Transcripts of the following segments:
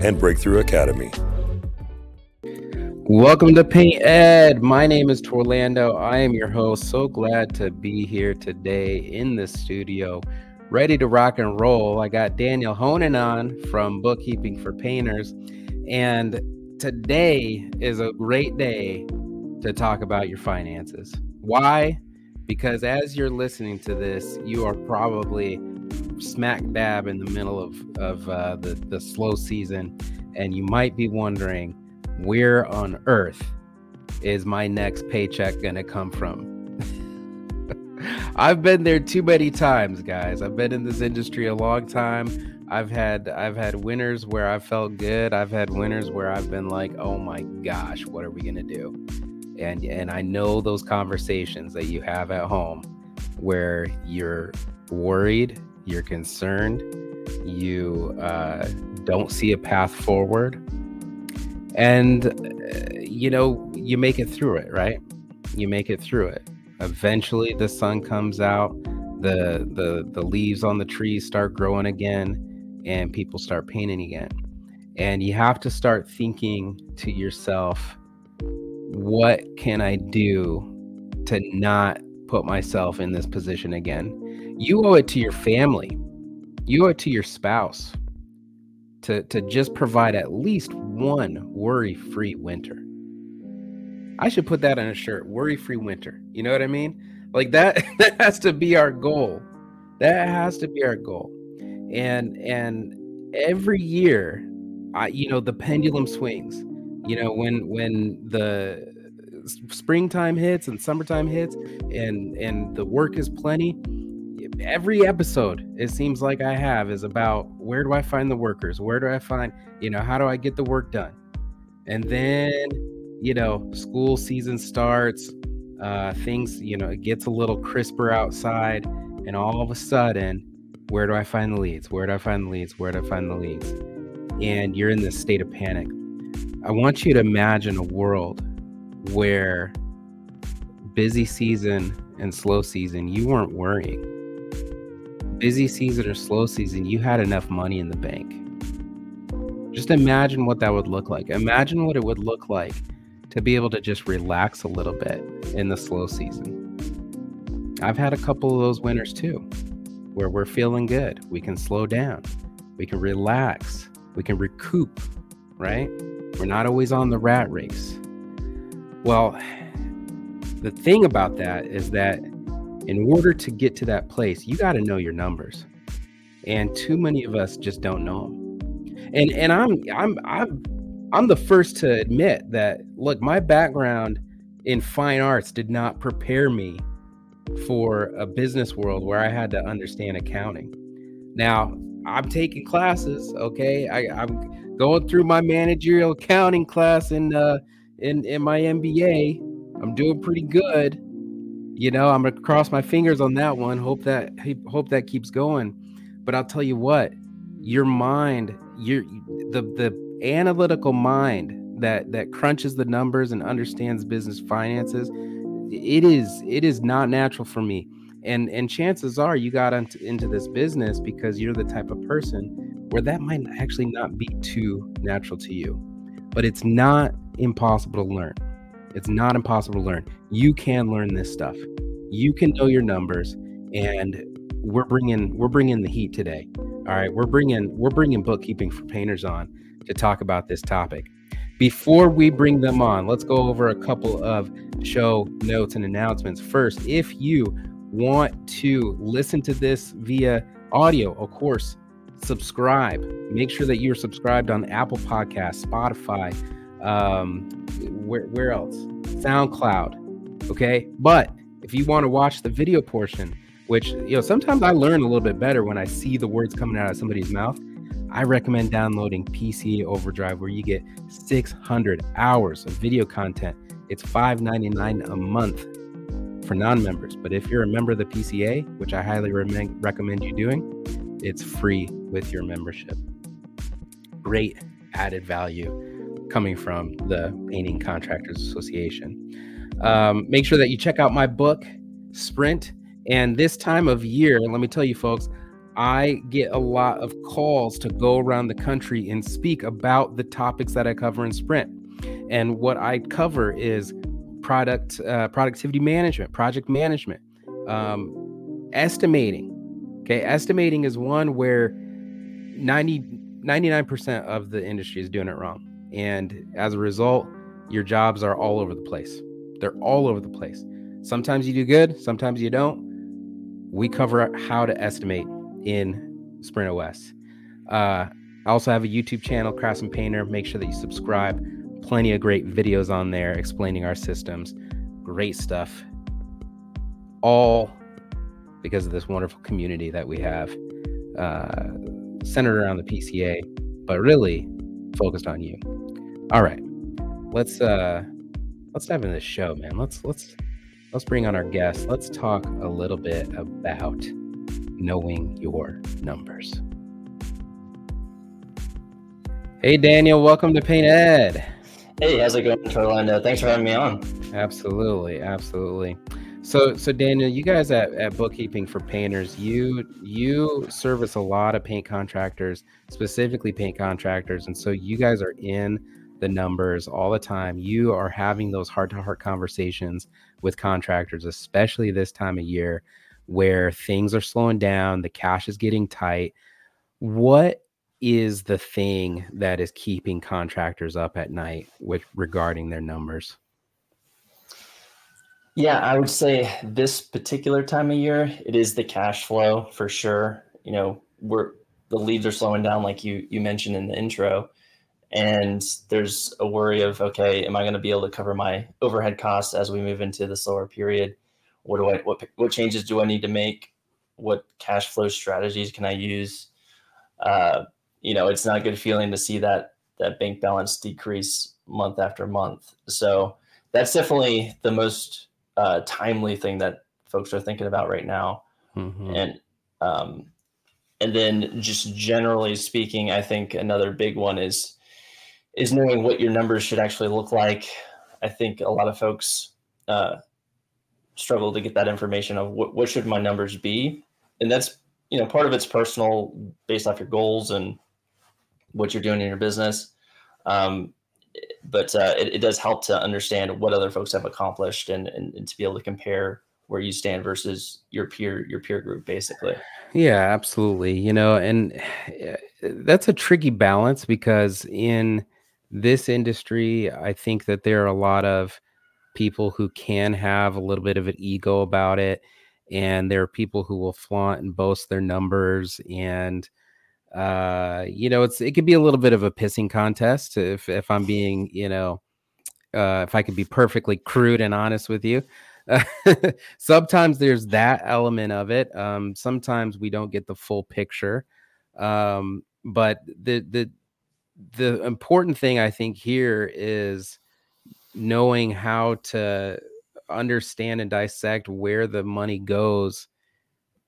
and Breakthrough Academy. Welcome to PaintED. My name is Orlando. I am your host. So glad to be here today in the studio, ready to rock and roll. I got Daniel Honan on from Bookkeeping for Painters, and today is a great day to talk about your finances. Why? Because as you're listening to this, you are probably smack dab in the middle of, of uh, the, the slow season, and you might be wondering where on earth is my next paycheck going to come from? I've been there too many times, guys. I've been in this industry a long time. I've had I've had winners where I felt good. I've had winners where I've been like, "Oh my gosh, what are we going to do?" And and I know those conversations that you have at home where you're worried, you're concerned, you uh, don't see a path forward, and uh, you know you make it through it, right? You make it through it. Eventually, the sun comes out, the the the leaves on the trees start growing again and people start painting again. And you have to start thinking to yourself, what can I do to not put myself in this position again? You owe it to your family, you owe it to your spouse to, to just provide at least one worry free winter. I should put that on a shirt worry free winter. You know what I mean? Like that, that has to be our goal. That has to be our goal and and every year I, you know the pendulum swings you know when when the springtime hits and summertime hits and and the work is plenty every episode it seems like i have is about where do i find the workers where do i find you know how do i get the work done and then you know school season starts uh things you know it gets a little crisper outside and all of a sudden where do I find the leads? Where do I find the leads? Where do I find the leads? And you're in this state of panic. I want you to imagine a world where busy season and slow season, you weren't worrying. Busy season or slow season, you had enough money in the bank. Just imagine what that would look like. Imagine what it would look like to be able to just relax a little bit in the slow season. I've had a couple of those winters too where we're feeling good. We can slow down. We can relax. We can recoup, right? We're not always on the rat race. Well, the thing about that is that in order to get to that place, you got to know your numbers. And too many of us just don't know them. And and I'm I'm I'm I'm the first to admit that look, my background in fine arts did not prepare me for a business world where I had to understand accounting. Now, I'm taking classes, okay? I, am going through my managerial accounting class in uh in, in my MBA. I'm doing pretty good. You know, I'm gonna cross my fingers on that one. Hope that hope that keeps going. But I'll tell you what, your mind, your the the analytical mind that that crunches the numbers and understands business finances it is it is not natural for me and and chances are you got into, into this business because you're the type of person where that might actually not be too natural to you but it's not impossible to learn it's not impossible to learn you can learn this stuff you can know your numbers and we're bringing we're bringing the heat today all right we're bringing we're bringing bookkeeping for painters on to talk about this topic before we bring them on, let's go over a couple of show notes and announcements. First, if you want to listen to this via audio, of course, subscribe. Make sure that you're subscribed on Apple Podcasts, Spotify, um, where, where else? SoundCloud. Okay. But if you want to watch the video portion, which, you know, sometimes I learn a little bit better when I see the words coming out of somebody's mouth. I recommend downloading PCA Overdrive, where you get 600 hours of video content. It's $5.99 a month for non members. But if you're a member of the PCA, which I highly recommend you doing, it's free with your membership. Great added value coming from the Painting Contractors Association. Um, make sure that you check out my book, Sprint. And this time of year, let me tell you, folks, I get a lot of calls to go around the country and speak about the topics that I cover in Sprint. And what I cover is product uh, productivity management, project management, um, estimating. Okay, estimating is one where 90 99% of the industry is doing it wrong. And as a result, your jobs are all over the place. They're all over the place. Sometimes you do good, sometimes you don't. We cover how to estimate in Sprint OS. Uh, I also have a YouTube channel, Craftsman Painter. Make sure that you subscribe. Plenty of great videos on there explaining our systems. Great stuff. All because of this wonderful community that we have. Uh, centered around the PCA, but really focused on you. All right. Let's uh let's dive into the show, man. Let's let's let's bring on our guests. Let's talk a little bit about knowing your numbers. Hey Daniel, welcome to PaintED. Hey, how's it going, Orlando? Thanks for having me on. Absolutely, absolutely. So, so Daniel, you guys at, at Bookkeeping for Painters, you you service a lot of paint contractors, specifically paint contractors, and so you guys are in the numbers all the time. You are having those heart to heart conversations with contractors, especially this time of year where things are slowing down, the cash is getting tight. What is the thing that is keeping contractors up at night with regarding their numbers? Yeah, I would say this particular time of year, it is the cash flow for sure. You know, we're the leads are slowing down, like you you mentioned in the intro, and there's a worry of okay, am I going to be able to cover my overhead costs as we move into the slower period? What do I what what changes do I need to make? What cash flow strategies can I use? Uh, you know, it's not a good feeling to see that that bank balance decrease month after month. So that's definitely the most uh, timely thing that folks are thinking about right now. Mm-hmm. And um, and then just generally speaking, I think another big one is is knowing what your numbers should actually look like. I think a lot of folks uh, struggle to get that information of what, what should my numbers be, and that's you know part of it's personal based off your goals and what you're doing in your business. Um, but uh, it, it, does help to understand what other folks have accomplished and, and, and to be able to compare where you stand versus your peer your peer group basically. Yeah absolutely. You know and eh, that's a tricky balance because in this industry i think that there are a lot of people who can have a little bit of an ego about it and there are people who will flaunt and boast their numbers and uh, you know, it's it could be a little bit of a pissing contest if if I'm being, you know, uh, if I could be perfectly crude and honest with you. sometimes there's that element of it. Um, sometimes we don't get the full picture. Um, but the the the important thing I think here is knowing how to understand and dissect where the money goes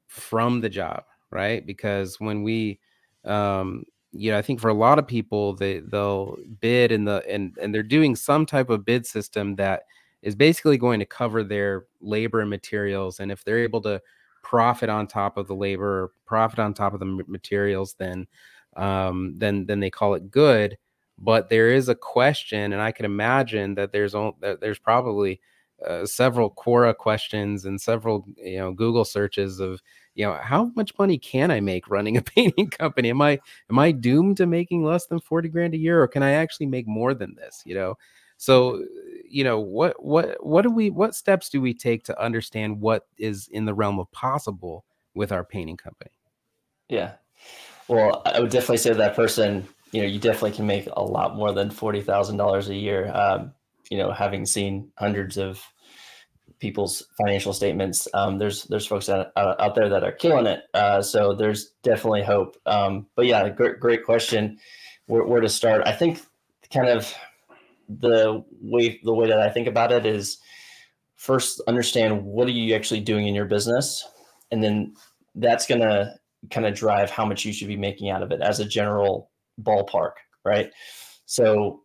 from the job, right? Because when we um, you know, I think for a lot of people, they they'll bid in the and and they're doing some type of bid system that is basically going to cover their labor and materials. And if they're able to profit on top of the labor, or profit on top of the materials, then um, then then they call it good. But there is a question, and I can imagine that there's that there's probably uh, several Quora questions and several you know Google searches of you know how much money can i make running a painting company? Am i am i doomed to making less than 40 grand a year or can i actually make more than this? You know? So you know what what what do we what steps do we take to understand what is in the realm of possible with our painting company? Yeah. Well i would definitely say that person you know you definitely can make a lot more than $40000 a year. Um, you know having seen hundreds of people's financial statements. Um, there's there's folks that, uh, out there that are killing it. Uh, so there's definitely hope. Um, but yeah, great great question. Where, where to start? I think kind of the way the way that I think about it is first understand what are you actually doing in your business, and then that's gonna kind of drive how much you should be making out of it as a general ballpark, right? So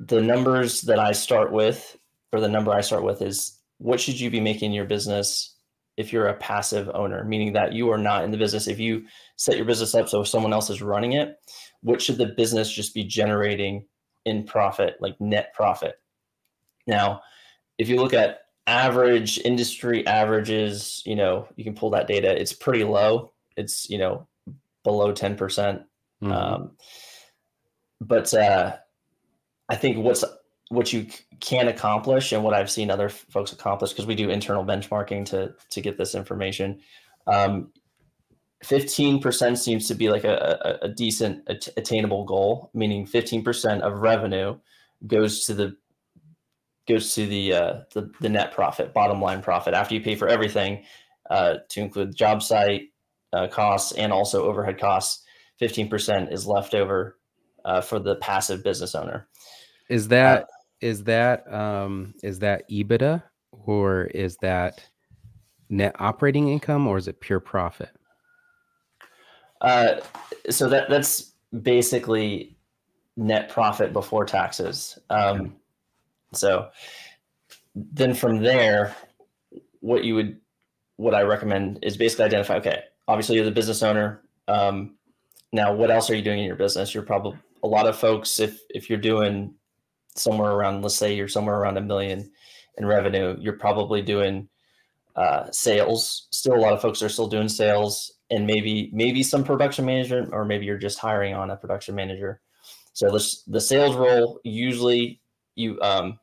the numbers that I start with, or the number I start with, is what should you be making your business if you're a passive owner, meaning that you are not in the business. If you set your business up so someone else is running it, what should the business just be generating in profit, like net profit? Now, if you look at average industry averages, you know, you can pull that data. It's pretty low. It's, you know, below 10%. percent mm hmm um, but uh, I think what's what you can accomplish and what I've seen other folks accomplish because we do internal benchmarking to to get this information. Um, 15% seems to be like a, a, decent attainable goal, meaning 15% of revenue goes to the goes to the, uh, the the net profit, bottom line profit after you pay for everything, uh, to include job site uh, costs and also overhead costs. 15% is left over uh, for the passive business owner. Is that uh, is that um, is that EBITDA or is that net operating income or is it pure profit? Uh, so that that's basically net profit before taxes. Um, okay. So then from there, what you would, what I recommend is basically identify. Okay, obviously you're the business owner. Um, now, what else are you doing in your business? You're probably a lot of folks. If if you're doing somewhere around, let's say you're somewhere around a million in revenue, you're probably doing uh, sales. Still, a lot of folks are still doing sales, and maybe maybe some production management, or maybe you're just hiring on a production manager. So this the sales role usually you um,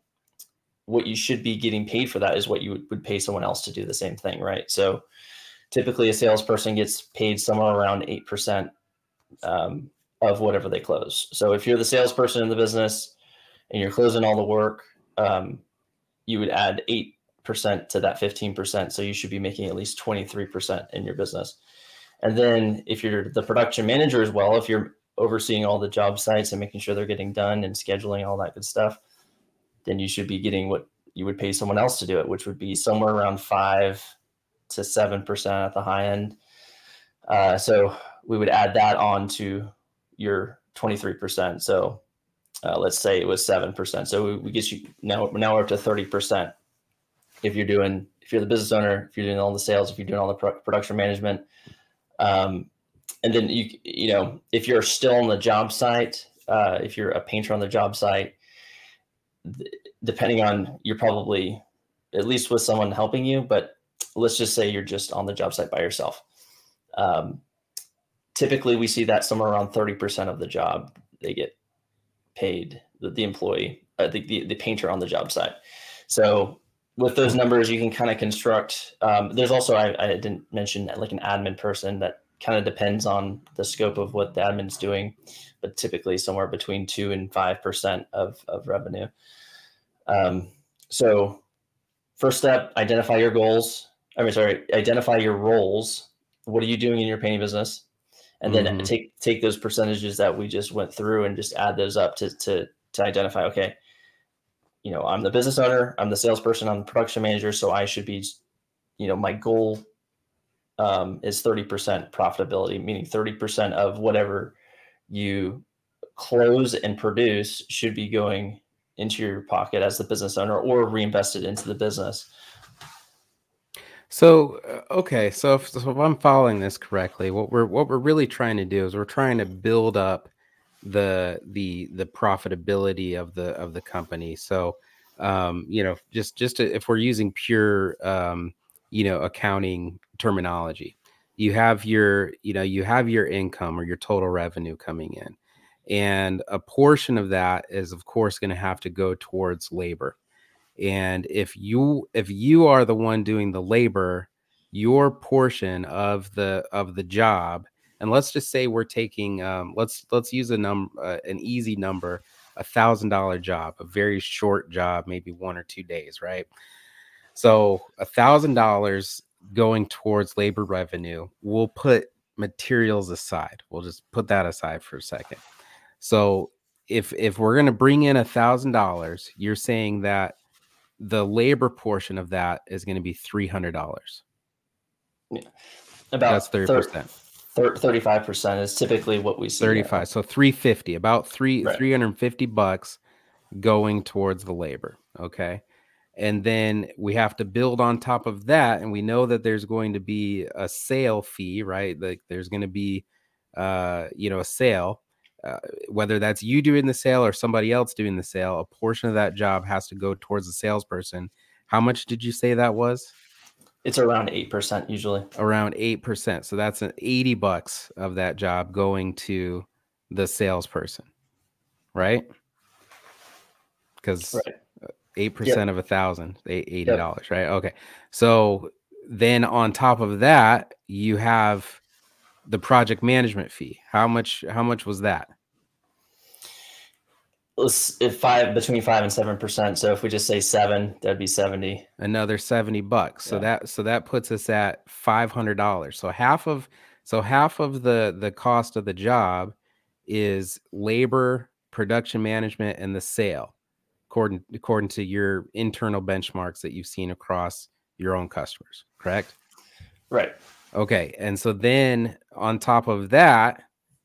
what you should be getting paid for that is what you would pay someone else to do the same thing, right? So typically a salesperson gets paid somewhere around eight percent um, of whatever they close. So if you're the salesperson in the business and you're closing all the work, um, you would add 8% to that 15%. So you should be making at least 23% in your business. And then if you're the production manager as well, if you're overseeing all the job sites and making sure they're getting done and scheduling all that good stuff, then you should be getting what you would pay someone else to do it, which would be somewhere around five to seven percent at the high end. Uh, so we would add that on to your 23%. So uh, let's say it was 7%. So we, we get you now, now we're up to 30%. If you're doing, if you're the business owner, if you're doing all the sales, if you're doing all the pro- production management, um, and then you, you know, if you're still on the job site, uh, if you're a painter on the job site, th- depending on, you're probably at least with someone helping you, but let's just say you're just on the job site by yourself. Um, typically we see that somewhere around 30% of the job they get paid the, the employee uh, the, the, the, painter on the job site. So with those numbers you can kind of construct um, there's also I, I didn't mention like an admin person that kind of depends on the scope of what the admin's doing but typically somewhere between 2 and 5% of, of revenue. Um, so first step identify your goals i mean sorry identify your roles. What are you doing in your painting business and then mm-hmm. take take those percentages that we just went through and just add those up to to to identify okay you know i'm the business owner i'm the salesperson i'm the production manager so i should be you know my goal um, is 30% profitability meaning 30% of whatever you close and produce should be going into your pocket as the business owner or reinvested into the business so uh, okay, so if, so if I'm following this correctly, what we're what we're really trying to do is we're trying to build up the the the profitability of the of the company. So um, you know, just just to, if we're using pure um, you know accounting terminology, you have your you know you have your income or your total revenue coming in, and a portion of that is of course going to have to go towards labor and if you if you are the one doing the labor your portion of the of the job and let's just say we're taking um, let's let's use a number uh, an easy number a thousand dollar job a very short job maybe one or two days right So a thousand dollars going towards labor revenue. We'll put materials aside. We'll just put that aside for a second. So if if we're going to bring in a thousand dollars, you're saying that the labor portion of that is going to be three hundred dollars. Yeah. About that's thirty percent. 35% is typically what we see. 35. So 350, about three right. 350 bucks going towards the labor. Okay. And then we have to build on top of that. And we know that there's going to be a sale fee, right? Like there's going to be, uh, you know, a sale, uh, whether that's you doing the sale or somebody else doing the sale, a portion of that job has to go towards the salesperson. How much did you say that was? It's around 8% usually. Around 8%. So that's an 80 bucks of that job going to the salesperson, right? Because right. 8% yep. of a thousand, $80, yep. right? Okay. So then on top of that, you have the project management fee. How much, how much was that? If five between five and seven percent. So if we just say seven, that'd be seventy. Another seventy bucks. So yeah. that so that puts us at five hundred dollars. So half of so half of the the cost of the job is labor, production management, and the sale, according according to your internal benchmarks that you've seen across your own customers. Correct. Right. Okay. And so then on top of that,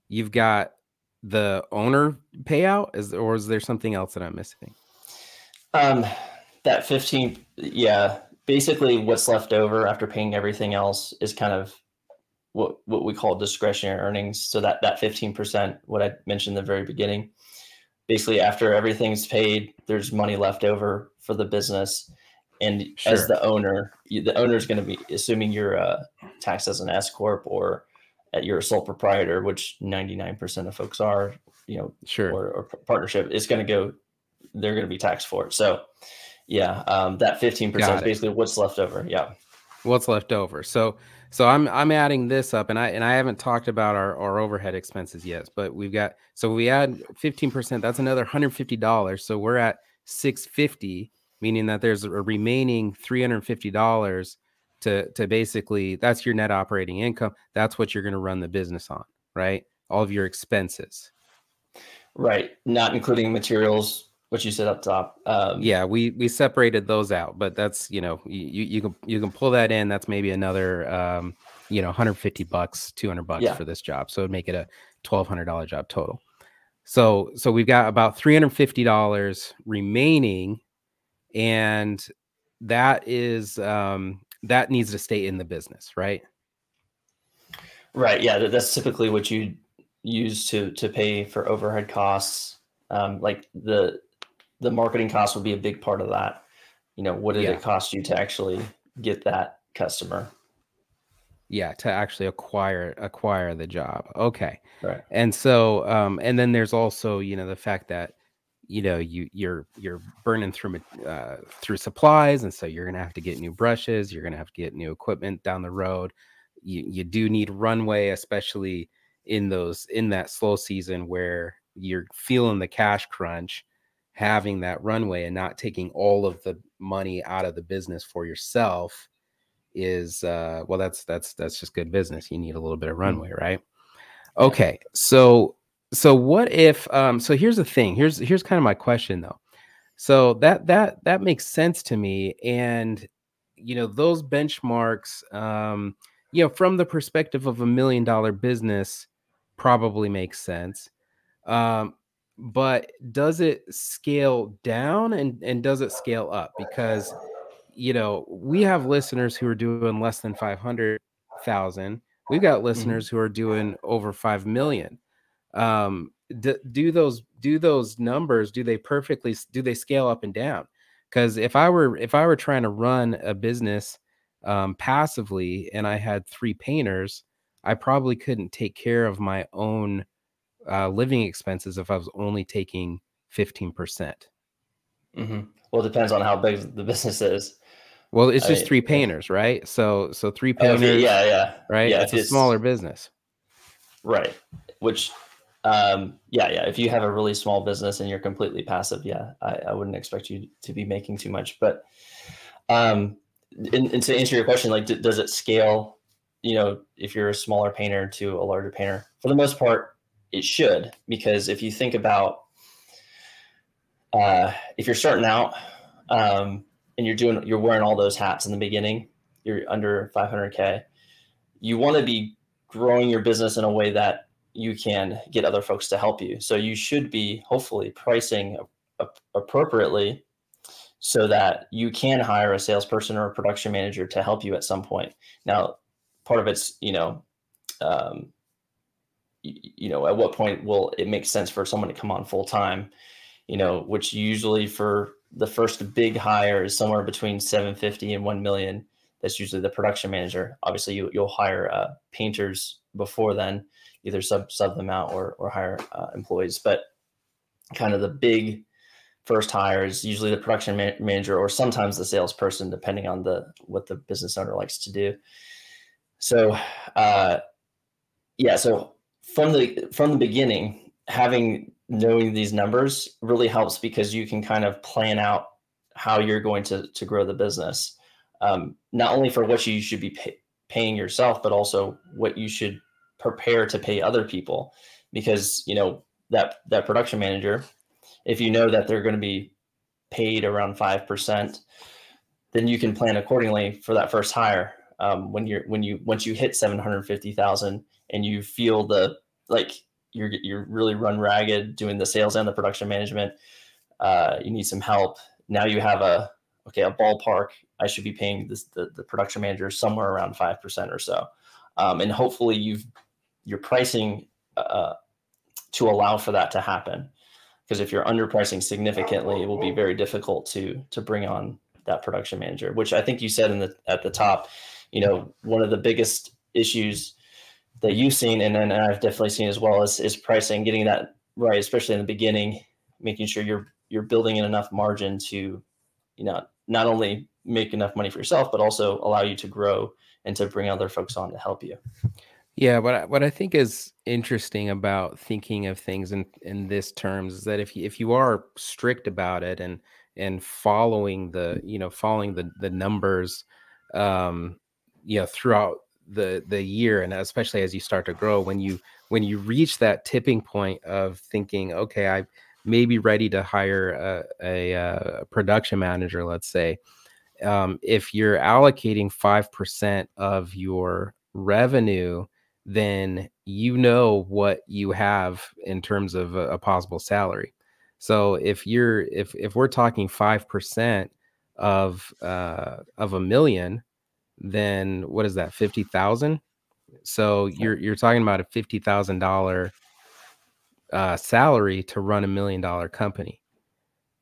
you've got the owner payout? Is or is there something else that i'm missing? Um that 15 yeah basically what's left over after paying everything else is kind of what what we call discretionary earnings. So that that 15% what i mentioned in the very beginning basically after everything's paid there's money left over for the business. And sure. as the owner the owner is going to be assuming you're uh, taxed as an s corp or at your sole proprietor, which 99% of folks are, you know, sure, or, or partnership is going to go, they're going to be taxed for it. So, yeah, um, that 15% is basically what's left over. Yeah. What's left over. So, so I'm I'm adding this up, and I and I haven't talked about our, our overhead expenses yet, but we've got so we add 15%. That's another $150. So we're at 650, meaning that there's a remaining $350 to to basically that's your net operating income that's what you're going to run the business on right? All of your expenses. Right not including materials what you said up top um, yeah we we separated those out but that's you know you you can you can pull that in that's maybe another um, you know 150 bucks 200 bucks yeah. for this job so it'd make it a $1200 job total. So so we've got about $350 remaining and that is um that needs to stay in the business, right? Right. Yeah, that's typically what you use to to pay for overhead costs. Um, like the the marketing cost would be a big part of that. You know, what did yeah. it cost you to actually get that customer? Yeah, to actually acquire acquire the job. Okay. Right. And so um and then there's also, you know, the fact that you know you you're you're burning through uh, through supplies and so you're gonna have to get new brushes you're gonna have to get new equipment down the road. You, you do need runway especially in those in that slow season where you're feeling the cash crunch having that runway and not taking all of the money out of the business for yourself is uh well that's that's that's just good business. You need a little bit of mm. runway right? Okay so so what if um so here's the thing here's here's kind of my question though so that that that makes sense to me and you know those benchmarks um you know from the perspective of a million dollar business probably makes sense um but does it scale down and and does it scale up because you know we have listeners who are doing less than 500,000 we've got mm-hmm. listeners mm-hmm. who are doing over 5 million um do, do those do those numbers do they perfectly do they scale up and down? Because if i were if i were trying to run a business um, passively and i had three painters i probably couldn't take care of my own uh, living expenses if i was only taking 15%. Mm-hmm. well it depends on how big the business is. Well it's just I, three painters right? So so three painters okay, yeah yeah. right? Yeah, it's a smaller business. Right. Which um, yeah, yeah. If you have a really small business and you're completely passive, yeah, I, I wouldn't expect you to be making too much. But um, and, and to answer your question, like, d- does it scale? You know, if you're a smaller painter to a larger painter, for the most part, it should because if you think about uh, if you're starting out um, and you're doing you're wearing all those hats in the beginning, you're under 500k. You want to be growing your business in a way that you can get other folks to help you. So you should be hopefully pricing appropriately so that you can hire a salesperson or a production manager to help you at some point. Now, part of it's you know, um, you know, at what point will it make sense for someone to come on full time? You know, which usually for the first big hire is somewhere between 750 and 1 million. That's usually the production manager. Obviously, you, you'll hire uh, painters before then, either sub sub them out or or hire uh, employees. But kind of the big first hire is usually the production ma- manager or sometimes the salesperson, depending on the what the business owner likes to do. So, uh, yeah. So from the from the beginning, having knowing these numbers really helps because you can kind of plan out how you're going to to grow the business. Um, not only for what you should be pay, paying yourself, but also what you should prepare to pay other people, because you know that that production manager if you know that they're going to be paid around 5%, then you can plan accordingly for that first hire. Um, when you're, when you, once you hit 750,000 and you feel the, like you're, you're really run ragged doing the sales and the production management, uh, you need some help. Now you have a, okay, a ballpark. I should be paying this, the, the production manager somewhere around 5% or so. Um, and hopefully you've, your pricing uh, to allow for that to happen because if you're underpricing significantly, it will be very difficult to to bring on that production manager. Which I think you said in the at the top, you know, one of the biggest issues that you've seen, and then I've definitely seen as well, is is pricing, getting that right, especially in the beginning, making sure you're you're building in enough margin to, you know, not only make enough money for yourself, but also allow you to grow and to bring other folks on to help you. Yeah, what I, what I think is interesting about thinking of things in in this terms is that if you, if you are strict about it and and following the you know following the the numbers, um, you know throughout the the year and especially as you start to grow, when you when you reach that tipping point of thinking, okay, I may be ready to hire a, a, a production manager, let's say, um, if you're allocating five percent of your revenue then you know what you have in terms of a, a possible salary. So if you're if if we're talking five percent of uh, of a million, then what is that? Fifty thousand. So you're you're talking about a fifty thousand dollar uh, salary to run a million dollar company,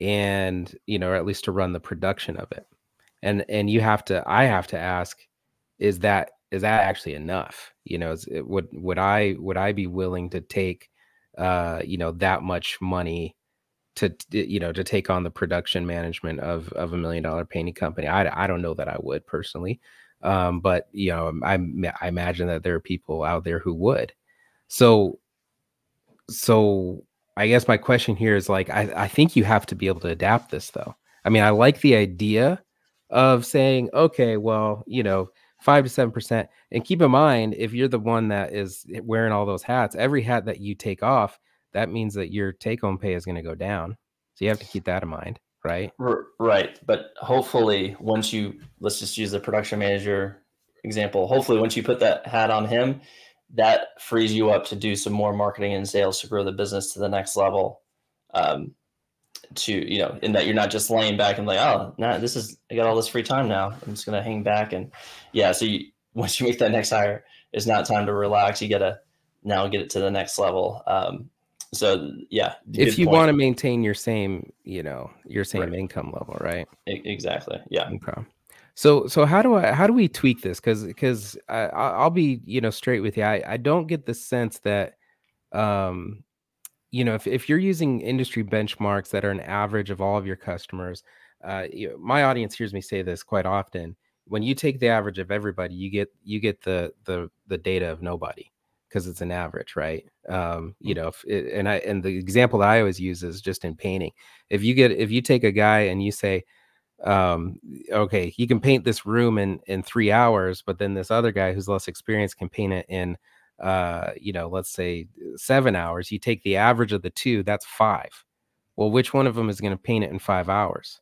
and you know, or at least to run the production of it. And and you have to, I have to ask, is that is that actually enough? You know, is, would would I would I be willing to take, uh, you know, that much money to you know to take on the production management of of a million dollar painting company? I I don't know that I would personally, um, but you know, I I imagine that there are people out there who would. So, so I guess my question here is like, I I think you have to be able to adapt this though. I mean, I like the idea of saying, okay, well, you know five to seven percent. And keep in mind, if you're the one that is wearing all those hats, every hat that you take off, that means that your take home pay is going to go down. So you have to keep that in mind, right? Right. But hopefully, once you let's just use the production manager example, hopefully, once you put that hat on him, that frees you up to do some more marketing and sales to grow the business to the next level. Um, to you know in that you're not just laying back and like oh nah, this is i got all this free time now. I'm just gonna hang back and yeah so you, once you make that next hire it's not time to relax. You gotta now get it to the next level. Um, so yeah if you want to maintain your same you know your same right. income level right? Exactly yeah. Okay. So so how do i how do we tweak this? Because because i'll be you know straight with you. I, I don't get the sense that um you know, if, if you're using industry benchmarks that are an average of all of your customers, uh, you my audience hears me say this quite often. When you take the average of everybody, you get you get the the the data of nobody because it's an average, right? Um, you mm-hmm. know, it, and I and the example that I always use is just in painting. If you get if you take a guy and you say, um okay you can paint this room in in three hours but then this other guy who's less experienced can paint it in uh you know let's say seven hours you take the average of the two that's five. Well which one of them is going to paint it in five hours?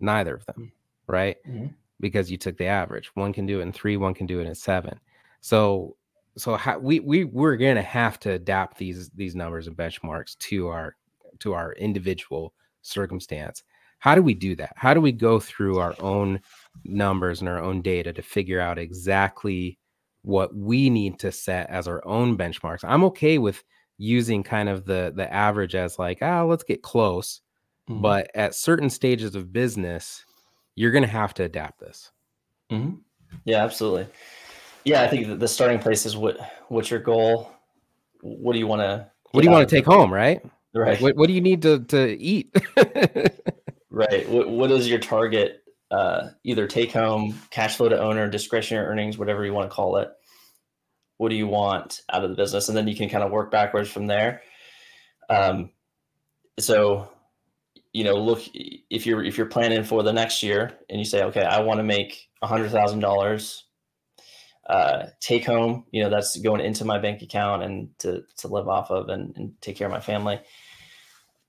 Neither of them right? Mhm. because you took the average. One can do it in three one can do it in seven. So so how, we we we're going to have to adapt these these numbers and benchmarks to our to our individual circumstance. How do we do that? How do we go through our own numbers and our own data to figure out exactly what we need to set as our own benchmarks i'm okay with using kind of the the average as like ah let's get close Mhm. but at certain stages of business you're going to have to adapt this hmm Yeah, absolutely. Yeah, I think the starting place is what what's your goal? What do you want to? what do you want to take home right Right, Like, what, what do you need to to eat right. What what is your target? Uh, either take home, cash flow to owner, discretionary earnings, whatever you want to call it. What do you want out of the business, and then you can kind of work backwards from there. Um, so, you know, look if you're if you're planning for the next year, and you say, okay, I want to make a hundred thousand dollars uh, take home, you know, that's going into my bank account and to, to live off of and, and take care of my family.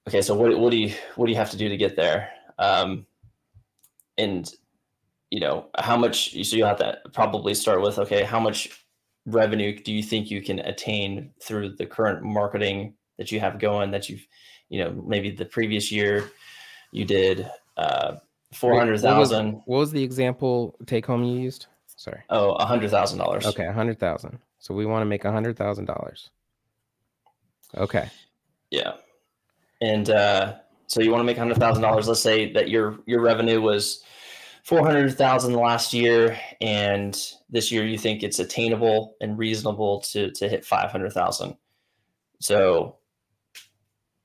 Okay. So what, what do you, what do you have to do to get there? Um, and you know, how much, so you'll have to probably start with, okay, how much revenue do you think you can attain through the current marketing that you have going that you've, you know, maybe the previous year you did, uh, Wait, what 400,000. what was the example take home you used sorry Oh, a hundred thousand dollars. okay a hundred thousand so we want to make a hundred thousand dollars okay Yeah. And uh, so you want to make hundred thousand dollars. Let's say that your your revenue was four hundred thousand last year, and this year you think it's attainable and reasonable to to hit five hundred thousand. So,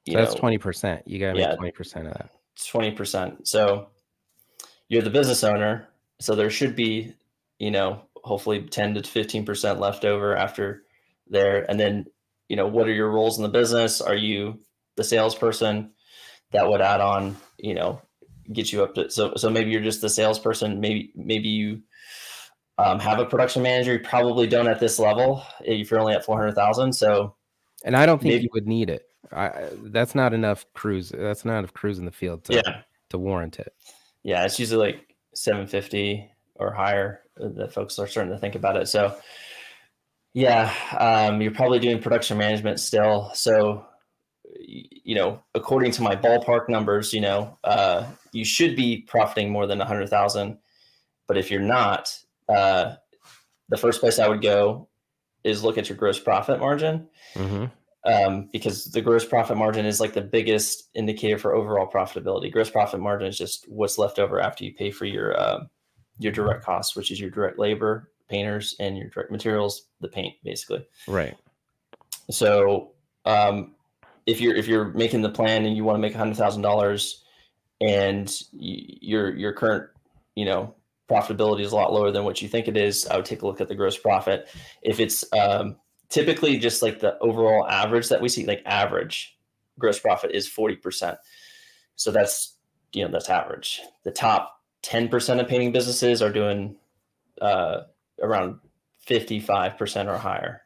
you so that's 20% you gotta yeah. make 20% of that twenty percent. So you're the business owner, so there should be, you know, hopefully ten to fifteen percent left over after there. And then, you know, what are your roles in the business? Are you the salesperson? That would add on, you know, get you up to so so maybe you're just the salesperson. Maybe maybe you um, have a production manager. You probably don't at this level if you're only at four hundred thousand. So and i don't think Maybe- you would need it I, that's not enough crews that's not enough crews in the field to, yeah, to warrant it yeah, it's usually like 750 or higher that folks are starting to think about it. So, yeah, um, you're probably doing production management still. So, you know, according to my ballpark numbers, you know, uh, you should be profiting more than a 100,000. But if you're not, uh, the first place I would go is look at your gross profit margin Mhm. um, because the gross profit margin is like the biggest indicator for overall profitability. Gross profit margin is just what's left over after you pay for your uh, your direct costs, which is your direct labor, painters, and your direct materials, the paint, basically. right So um, if you're if you're making the plan and you want to make hundred thousand dollars, and your your current you know profitability is a lot lower than what you think it is, I would take a look at the gross profit. If it's um, typically just like the overall average that we see, like average gross profit is forty percent. So that's you know that's average. The top ten percent of painting businesses are doing uh, around fifty five percent or higher.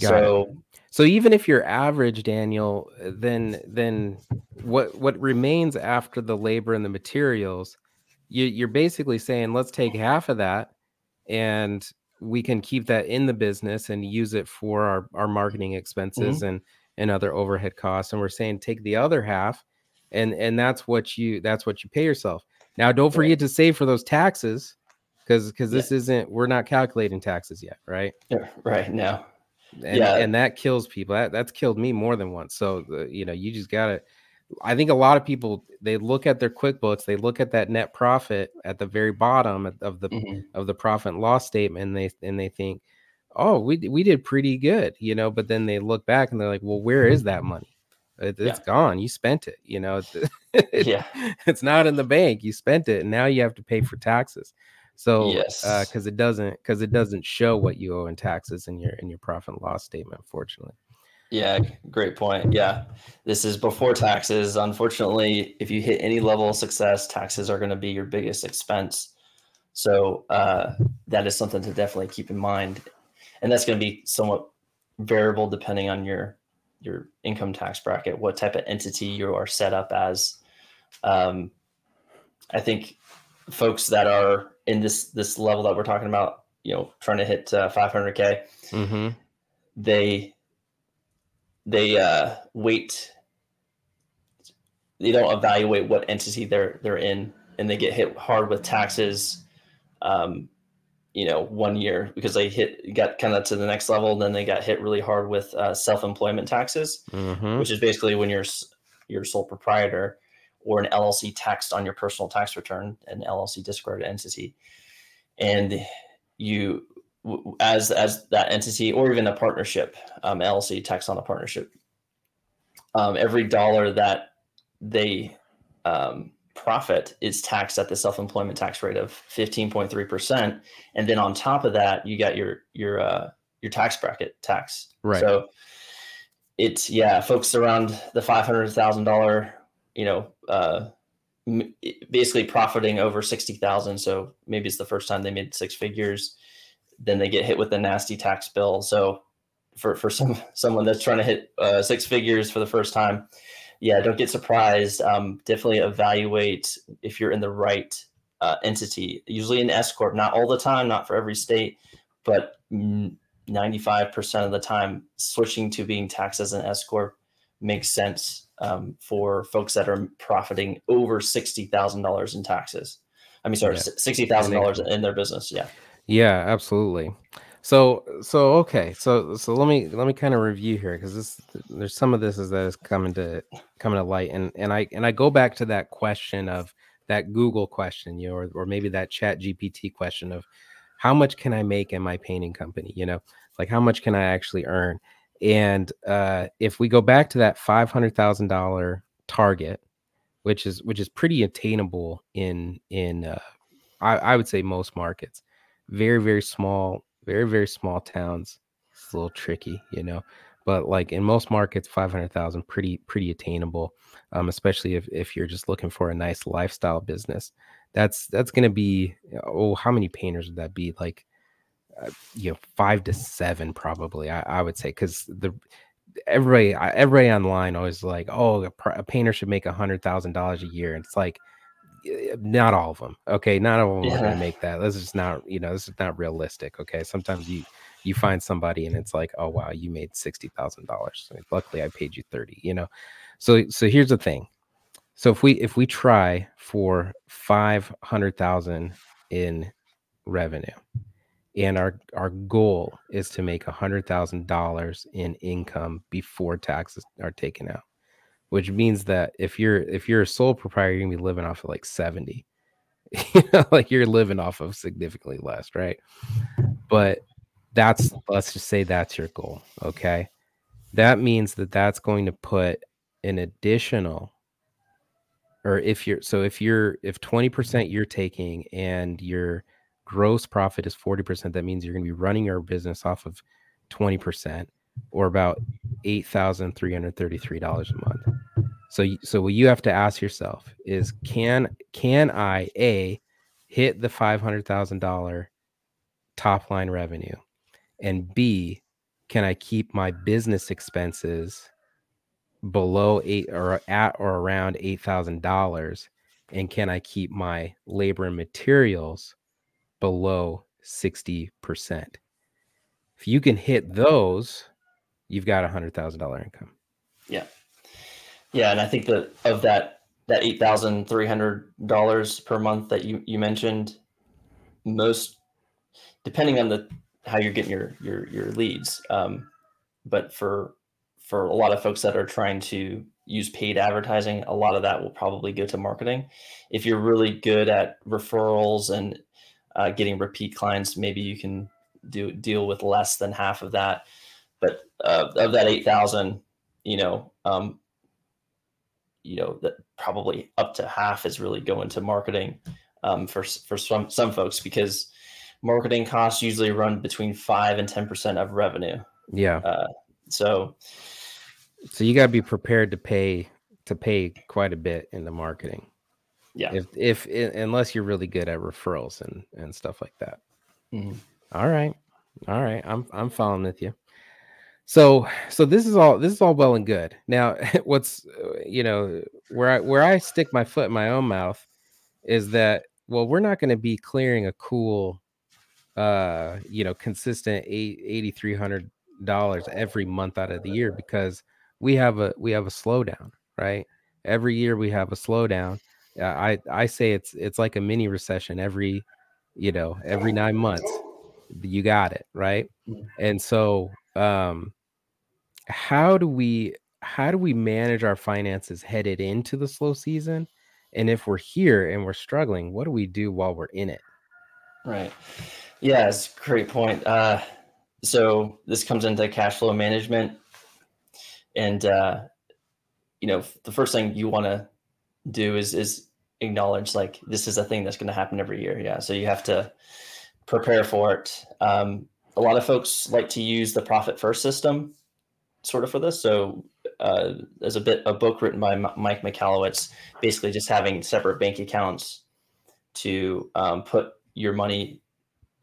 Got it. So even if you're average, Daniel, uh, then then what what remains after the labor and the materials, you, you're basically saying let's take half of that, and we can keep that in the business and use it for our our marketing expenses and and other overhead costs. And we're saying take the other half, and and that's what you that's what you pay yourself. Now don't forget to save for those taxes, because because this isn't we're not calculating taxes yet, right? Yeah, right now. And, Yeah. and that kills people that, that's killed me more than once so the, you know you just gotta i think a lot of people they look at their quickbooks they look at that net profit at the very bottom of- the Mhm. of the profit and loss statement and they and they think oh we, we did pretty good you know but then they look back and they're like well where is that money it, Yeah. it's gone you spent it you know it's, Yeah. it's not in the bank you spent it and now you have to pay for taxes so Yes. because it doesn't because it doesn't show what you owe in taxes in your in your profit and loss statement unfortunately Yeah, great point. Yeah. This is before taxes. Unfortunately, if you hit any level of success, taxes are going to be your biggest expense. So uh, that is something to definitely keep in mind, and that's going to be somewhat variable depending on your your income tax bracket, what type of entity you are set up as. Um, I think folks that are in this this level that we're talking about, you know, trying to hit uh, 500k, Mm-hmm. they they uh, wait. They don't evaluate what entity they're they're in, and they get hit hard with taxes. Um, you know, one year because they hit got kind of to the next level, and then they got hit really hard with uh, self employment taxes, Mm-hmm. which is basically when you're you're sole proprietor or an LLC taxed on your personal tax return, an LLC disregarded entity, and you as as that entity or even a partnership, um, LLC taxed on a partnership. Um, every dollar that they um, profit is taxed at the self-employment tax rate of 15.3% and then on top of that you got your your uh, your tax bracket tax Right. so it's yeah folks around the $500000 you know uh, basically profiting over 60000 so maybe it's the first time they made six figures then they get hit with a nasty tax bill. So for for some someone that's trying to hit uh, six figures for the first time yeah don't get surprised. Um, definitely evaluate if you're in the right uh, entity. Usually an s corp not all the time not for every state but mm, 95% of the time switching to being taxed as an s corp makes sense um, for folks that are profiting over $60000 in taxes i mean sorry Yeah. $60000 in their business yeah Yeah, absolutely. So so okay, so so let me let me kind of review here because this there's some of this is that is coming to coming to light and and I and I go back to that question of that Google question, you know, or, or maybe that Chat GPT question of how much can I make in my painting company, you know, like how much can I actually earn? And uh, if we go back to that five hundred thousand dollar target, which is which is pretty attainable in in uh, I, I would say most markets very very small very very small towns it's a little tricky you know? But like in most markets 500000 pretty pretty attainable um, especially if, if you're just looking for a nice lifestyle business. That's that's going to be oh how many painters would that be? Like uh, you know five to seven probably i, I would say because the everybody everybody online always like oh a, a painter should make a hundred thousand dollars a year and it's like not all of them okay? Not all of them are going to make that this is not you know this is not realistic okay? Sometimes you you find somebody and it's like oh wow you made sixty thousand dollars luckily i paid you 30 you know? So so here's the thing. So if we if we try for 500000 in revenue and our our goal is to make a hundred thousand dollars in income before taxes are taken out which means that if you're if you're a sole proprietor you're gonna be living off of like 70 you know, like you're living off of significantly less right? But that's let's just say that's your goal okay? That means that that's going to put an additional or if you're so if you're if 20% you're taking and your gross profit is 40% that means you're going to be running your business off of 20% or about $8,333 a month. So so what you have to ask yourself is can can I a hit the $500,000 top line revenue and b can I keep my business expenses below 8 or at or around $8,000 and can I keep my labor and materials below 60%. If you can hit those, you've got a $100,000 income. Yeah, yeah, and I think that of that that eight thousand three hundred dollars per month that you you mentioned, most depending on the how you're getting your your your leads, um, but for for a lot of folks that are trying to use paid advertising, a lot of that will probably go to marketing. If you're really good at referrals and uh, getting repeat clients, maybe you can do deal with less than half of that. But uh, of that eight thousand, you know, um, you know that probably up to half is really going to marketing um, for for some some folks because marketing costs usually run between five and ten percent of revenue. Yeah. Uh, so So you got to be prepared to pay to pay quite a bit in the marketing. Yeah. If if unless you're really good at referrals and and stuff like that. Mhm. All right. All right. I'm I'm following with you. So so this is all this is all well and good. Now what's uh, you know where I where I stick my foot in my own mouth is that well we're not going to be clearing a cool uh you know consistent eight eighty three hundred dollars every month out of the year because we have a we have a slowdown right every year we have a slowdown i i say it's it's like a mini recession every you know every nine months you got it right Mhm. and so um how do we how do we manage our finances headed into the slow season and if we're here and we're struggling what do we do while we're in it Right. Yeah, it's a great point. Uh, so this comes into cash flow management, and uh, you know the first thing you want to do is is acknowledge like this is a thing that's going to happen every year. Yeah, so you have to prepare for it. Um, a lot of folks like to use the profit first system, sort of for this. So uh, there's a bit a book written by M- Mike Michalowicz, basically just having separate bank accounts to um, put your money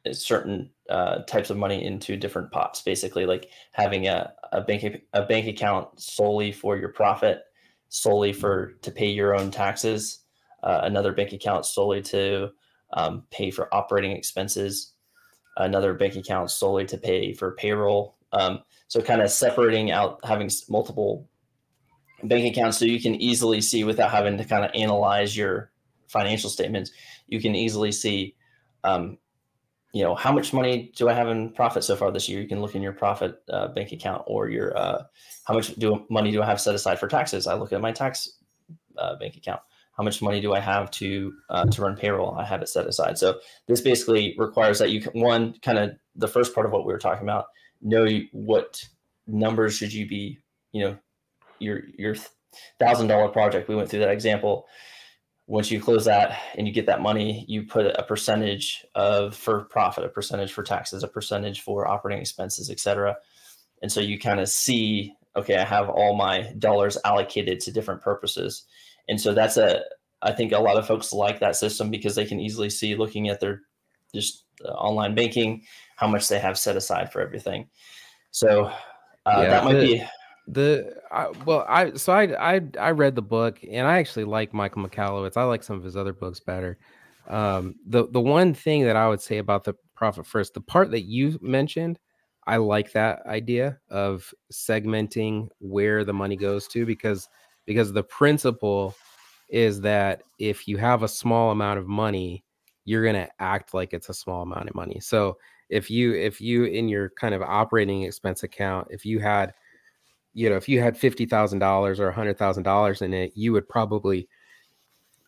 uh, certain uh, types of money into different pots basically like having a, a bank a bank account solely for your profit solely for to pay your own taxes uh, another bank account solely to um, pay for operating expenses another bank account solely to pay for payroll. Um, so kind of separating out having multiple bank accounts so you can easily see without having to kind of analyze your financial statements you can easily see um, you know how much money do i have in profit so far this year? You can look in your profit uh, bank account or your uh, how much do money do i have set aside for taxes? I look at my tax uh, bank account. How much money do i have to uh, to run payroll? I have it set aside. So this basically requires that you can one kind of the first part of what we were talking about know what numbers should you be you know your your thousand dollar project. We went through that example once you close that and you get that money, you put a percentage of for profit, a percentage for taxes, a percentage for operating expenses, et cetera. And so you kind of see, okay, I have all my dollars allocated to different purposes. And so that's a, I think a lot of folks like that system because they can easily see looking at their just uh, online banking, how much they have set aside for everything. So uh, Yeah, that might be, The I, well, I so I I I read the book and I actually like Michael Michalowicz. I like some of his other books better. Um, the the one thing that I would say about the profit first, the part that you mentioned, I like that idea of segmenting where the money goes to because because the principle is that if you have a small amount of money, you're gonna act like it's a small amount of money. So if you if you in your kind of operating expense account, if you had you know, if you had fifty thousand dollars or a hundred thousand dollars in it, you would probably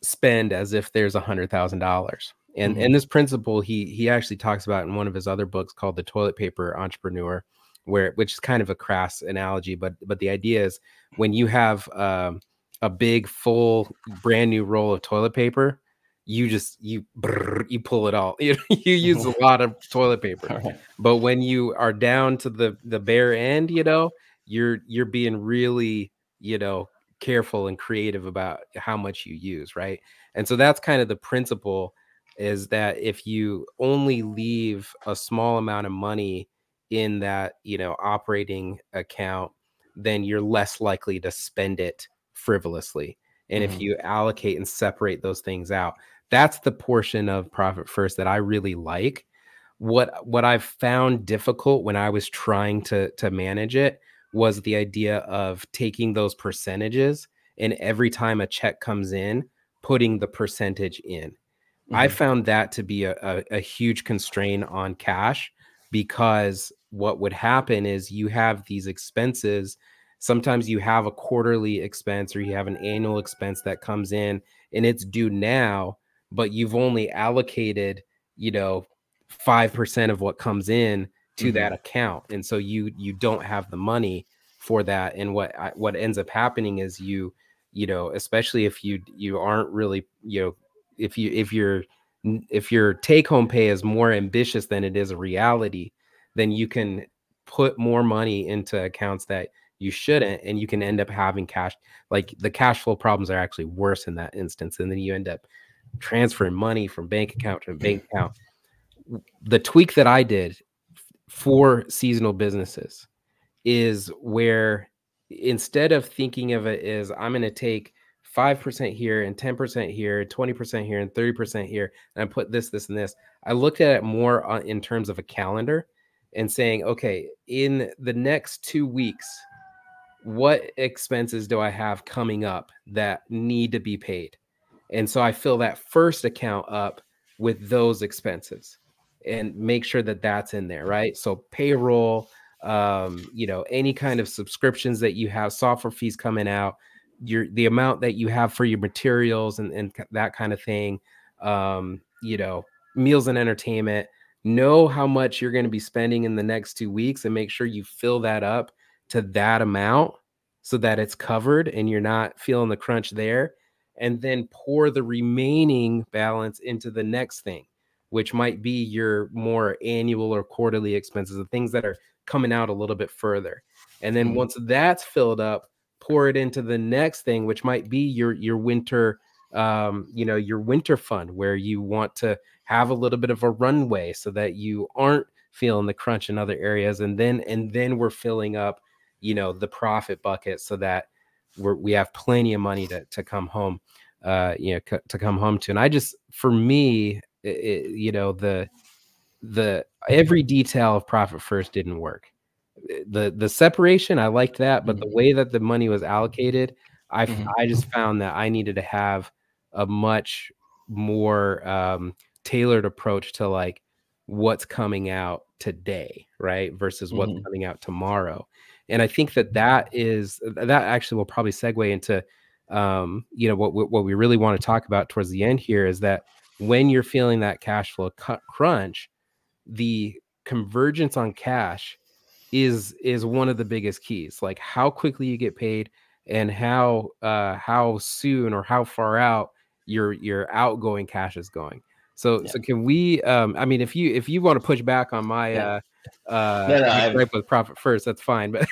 spend as if there's a hundred thousand dollars. And Mhm. and this principle he he actually talks about in one of his other books called The Toilet Paper Entrepreneur, where which is kind of a crass analogy, but but the idea is when you have um, a big full brand new roll of toilet paper, you just you brrr, you pull it all. You you use a lot of toilet paper right. but when you are down to the the bare end you know you're you're being really you know careful and creative about how much you use right? And so that's kind of the principle is that if you only leave a small amount of money in that you know operating account then you're less likely to spend it frivolously. And if Mhm. you allocate and separate those things out that's the portion of profit first that i really like. What what I've found difficult when I was trying to to manage it was the idea of taking those percentages and every time a check comes in, putting the percentage in. I Mhm. found that to be a, a, a huge constraint on cash because what would happen is you have these expenses. Sometimes you have a quarterly expense or you have an annual expense that comes in and it's due now, but you've only allocated, you know, 5% of what comes in to Mhm. that account. And so you you don't have the money for that and what I, what ends up happening is you you know, especially if you you aren't really, you know, if you if you're if your take home pay is more ambitious than it is a reality, then you can put more money into accounts that you shouldn't and you can end up having cash like the cash flow problems are actually worse in that instance and then you end up transferring money from bank account to bank account the tweak that i did for seasonal businesses is where instead of thinking of it as i'm going to take 5% here and 10% here 20% here and 30% here and i put this this and this i looked at it more in terms of a calendar and saying okay in the next two weeks what expenses do I have coming up that need to be paid? And so I fill that first account up with those expenses and make sure that that's in there, right? So payroll, um, you know, any kind of subscriptions that you have, software fees coming out, your the amount that you have for your materials and, and that kind of thing, um, you know, meals and entertainment. Know how much you're going to be spending in the next two weeks and make sure you fill that up to that amount so that it's covered and you're not feeling the crunch there. And then pour the remaining balance into the next thing, which might be your more annual or quarterly expenses, the things that are coming out a little bit further. And then mm-hmm. once that's filled up, pour it into the next thing, which might be your your winter um, you know, your winter fund where you want to have a little bit of a runway so that you aren't feeling the crunch in other areas and then and then we're filling up you know the profit bucket so that we're, we have plenty of money to, to come home uh you know c- to come home to and i just for me it, you know the the every detail of profit first didn't work the the separation i liked that but the mm-hmm. way that the money was allocated i mm-hmm. i just found that i needed to have a much more um tailored approach to like what's coming out today right versus what's mm-hmm. coming out tomorrow and i think that that is that actually will probably segue into um, you know what what we really want to talk about towards the end here is that when you're feeling that cash flow crunch the convergence on cash is is one of the biggest keys like how quickly you get paid and how uh how soon or how far out your your outgoing cash is going so yeah. so can we um i mean if you if you want to push back on my yeah. uh uh no, no, right with profit first that's fine but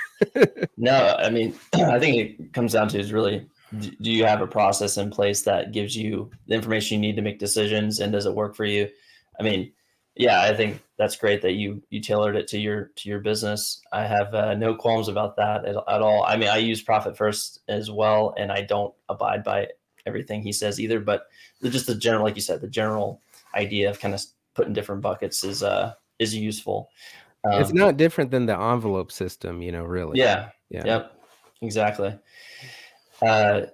no i mean i think it comes down to is really do you have a process in place that gives you the information you need to make decisions and does it work for you i mean yeah i think that's great that you you tailored it to your to your business i have uh, no qualms about that at, at all i mean i use profit first as well and i don't abide by everything he says either but just the general like you said the general idea of kind of putting different buckets is uh is useful um, it's not different than the envelope system, you know, really. Yeah. Yeah. Yep. Exactly. Uh,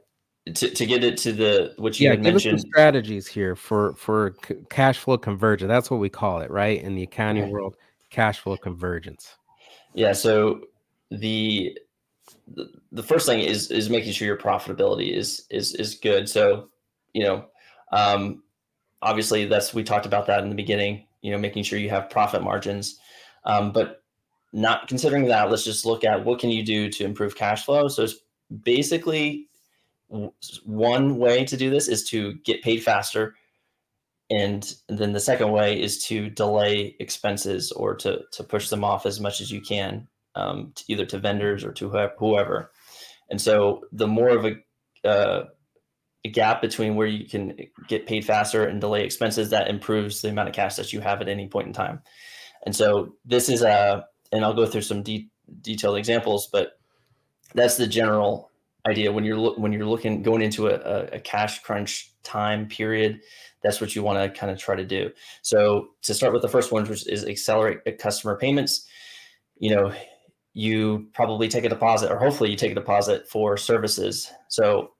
to, to get it to the what you yeah, had mentioned. strategies here for for c- cash flow convergence. That's what we call it right? In the accounting world cash flow convergence. Yeah so the, the the first thing is is making sure your profitability is is is good. So you know um obviously that's we talked about that in the beginning you know making sure you have profit margins. Um, but not considering that, let's just look at what can you do to improve cash flow. So it's basically one way to do this is to get paid faster. And then the second way is to delay expenses or to, to push them off as much as you can, um, to either to vendors or to whoever. And so the more of a, uh, a gap between where you can get paid faster and delay expenses, that improves the amount of cash that you have at any point in time. And so this is a, and I'll go through some de- detailed examples, but that's the general idea when you're when you're looking going into a, a cash crunch time period. That's what you want to kind of try to do. So to start with the first one, which is accelerate customer payments. You know, you probably take a deposit, or hopefully you take a deposit for services. So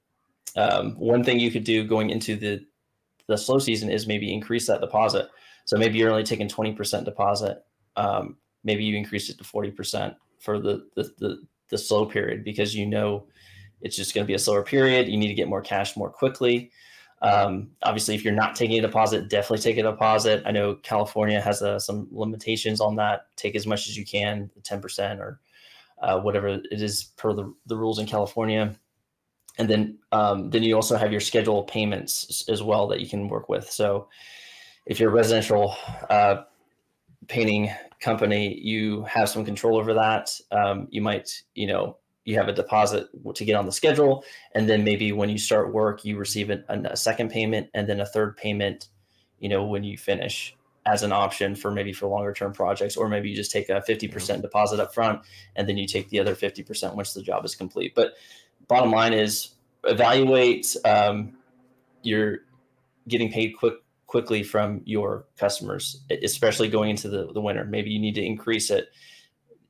um, one thing you could do going into the the slow season is maybe increase that deposit. So maybe you're only taking 20% deposit. Um, maybe you increase it to 40% for the, the, the, the slow period because you know it's just going to be a slower period. You need to get more cash more quickly. Um, obviously, if you're not taking a deposit, definitely take a deposit. I know California has uh, some limitations on that. Take as much as you can, 10% or uh, whatever it is per the, the rules in California. And then um, then you also have your schedule payments as well that you can work with. So if you're residential uh, painting company, you have some control over that. Um, you might, you know, you have a deposit to get on the schedule, and then maybe when you start work, you receive a, a second payment and then a third payment. You know, when you finish as an option for maybe for longer term projects, or maybe you just take a 50% mm-hmm. deposit up front and then you take the other 50% once the job is complete. But bottom line is evaluate um, your getting paid quick quickly from your customers, especially going into the, the winter. Maybe you need to increase it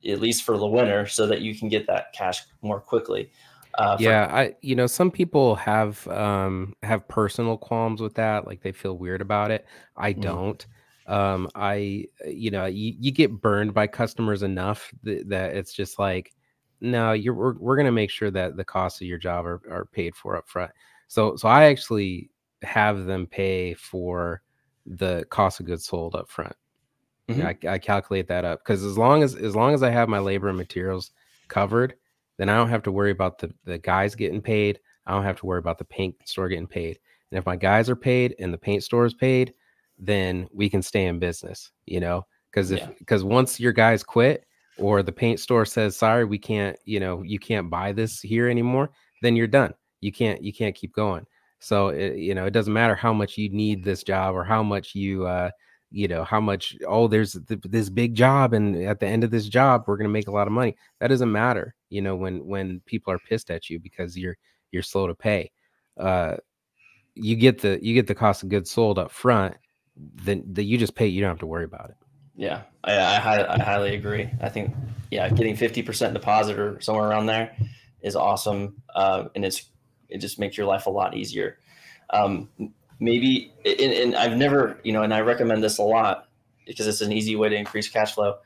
at least for the winter so that you can get that cash more quickly. Uh, for- yeah, I you know some people have um have personal qualms with that, like they feel weird about it. I mm-hmm. don't. Um, I you know you, you get burned by customers enough that, that it's just like no, you're we're, we're gonna make sure that the costs of your job are, are paid for up front. So so I actually have them pay for the cost of goods sold up front. Mm-hmm. I, I calculate that up because as long as as long as I have my labor and materials covered, then I don't have to worry about the the guys getting paid. I don't have to worry about the paint store getting paid. And if my guys are paid and the paint store is paid, then we can stay in business. You know, because if because yeah. once your guys quit or the paint store says sorry, we can't, you know, you can't buy this here anymore, then you're done. You can't you can't keep going. So it, you know, it doesn't matter how much you need this job or how much you uh you know how much oh there's th- this big job and at the end of this job we're to make a lot of money. That doesn't matter you know when when people are pissed at you because you're you're slow to pay uh you get the you get the cost of goods sold up front then that you just pay you don't have to worry about it. Yeah I, I, I highly agree. I think yeah getting 50% deposit or somewhere around there is awesome uh, and it's it just makes your life a lot easier um, maybe and, and, I've never, you know, and I recommend this a lot because it's an easy way to increase cash flow.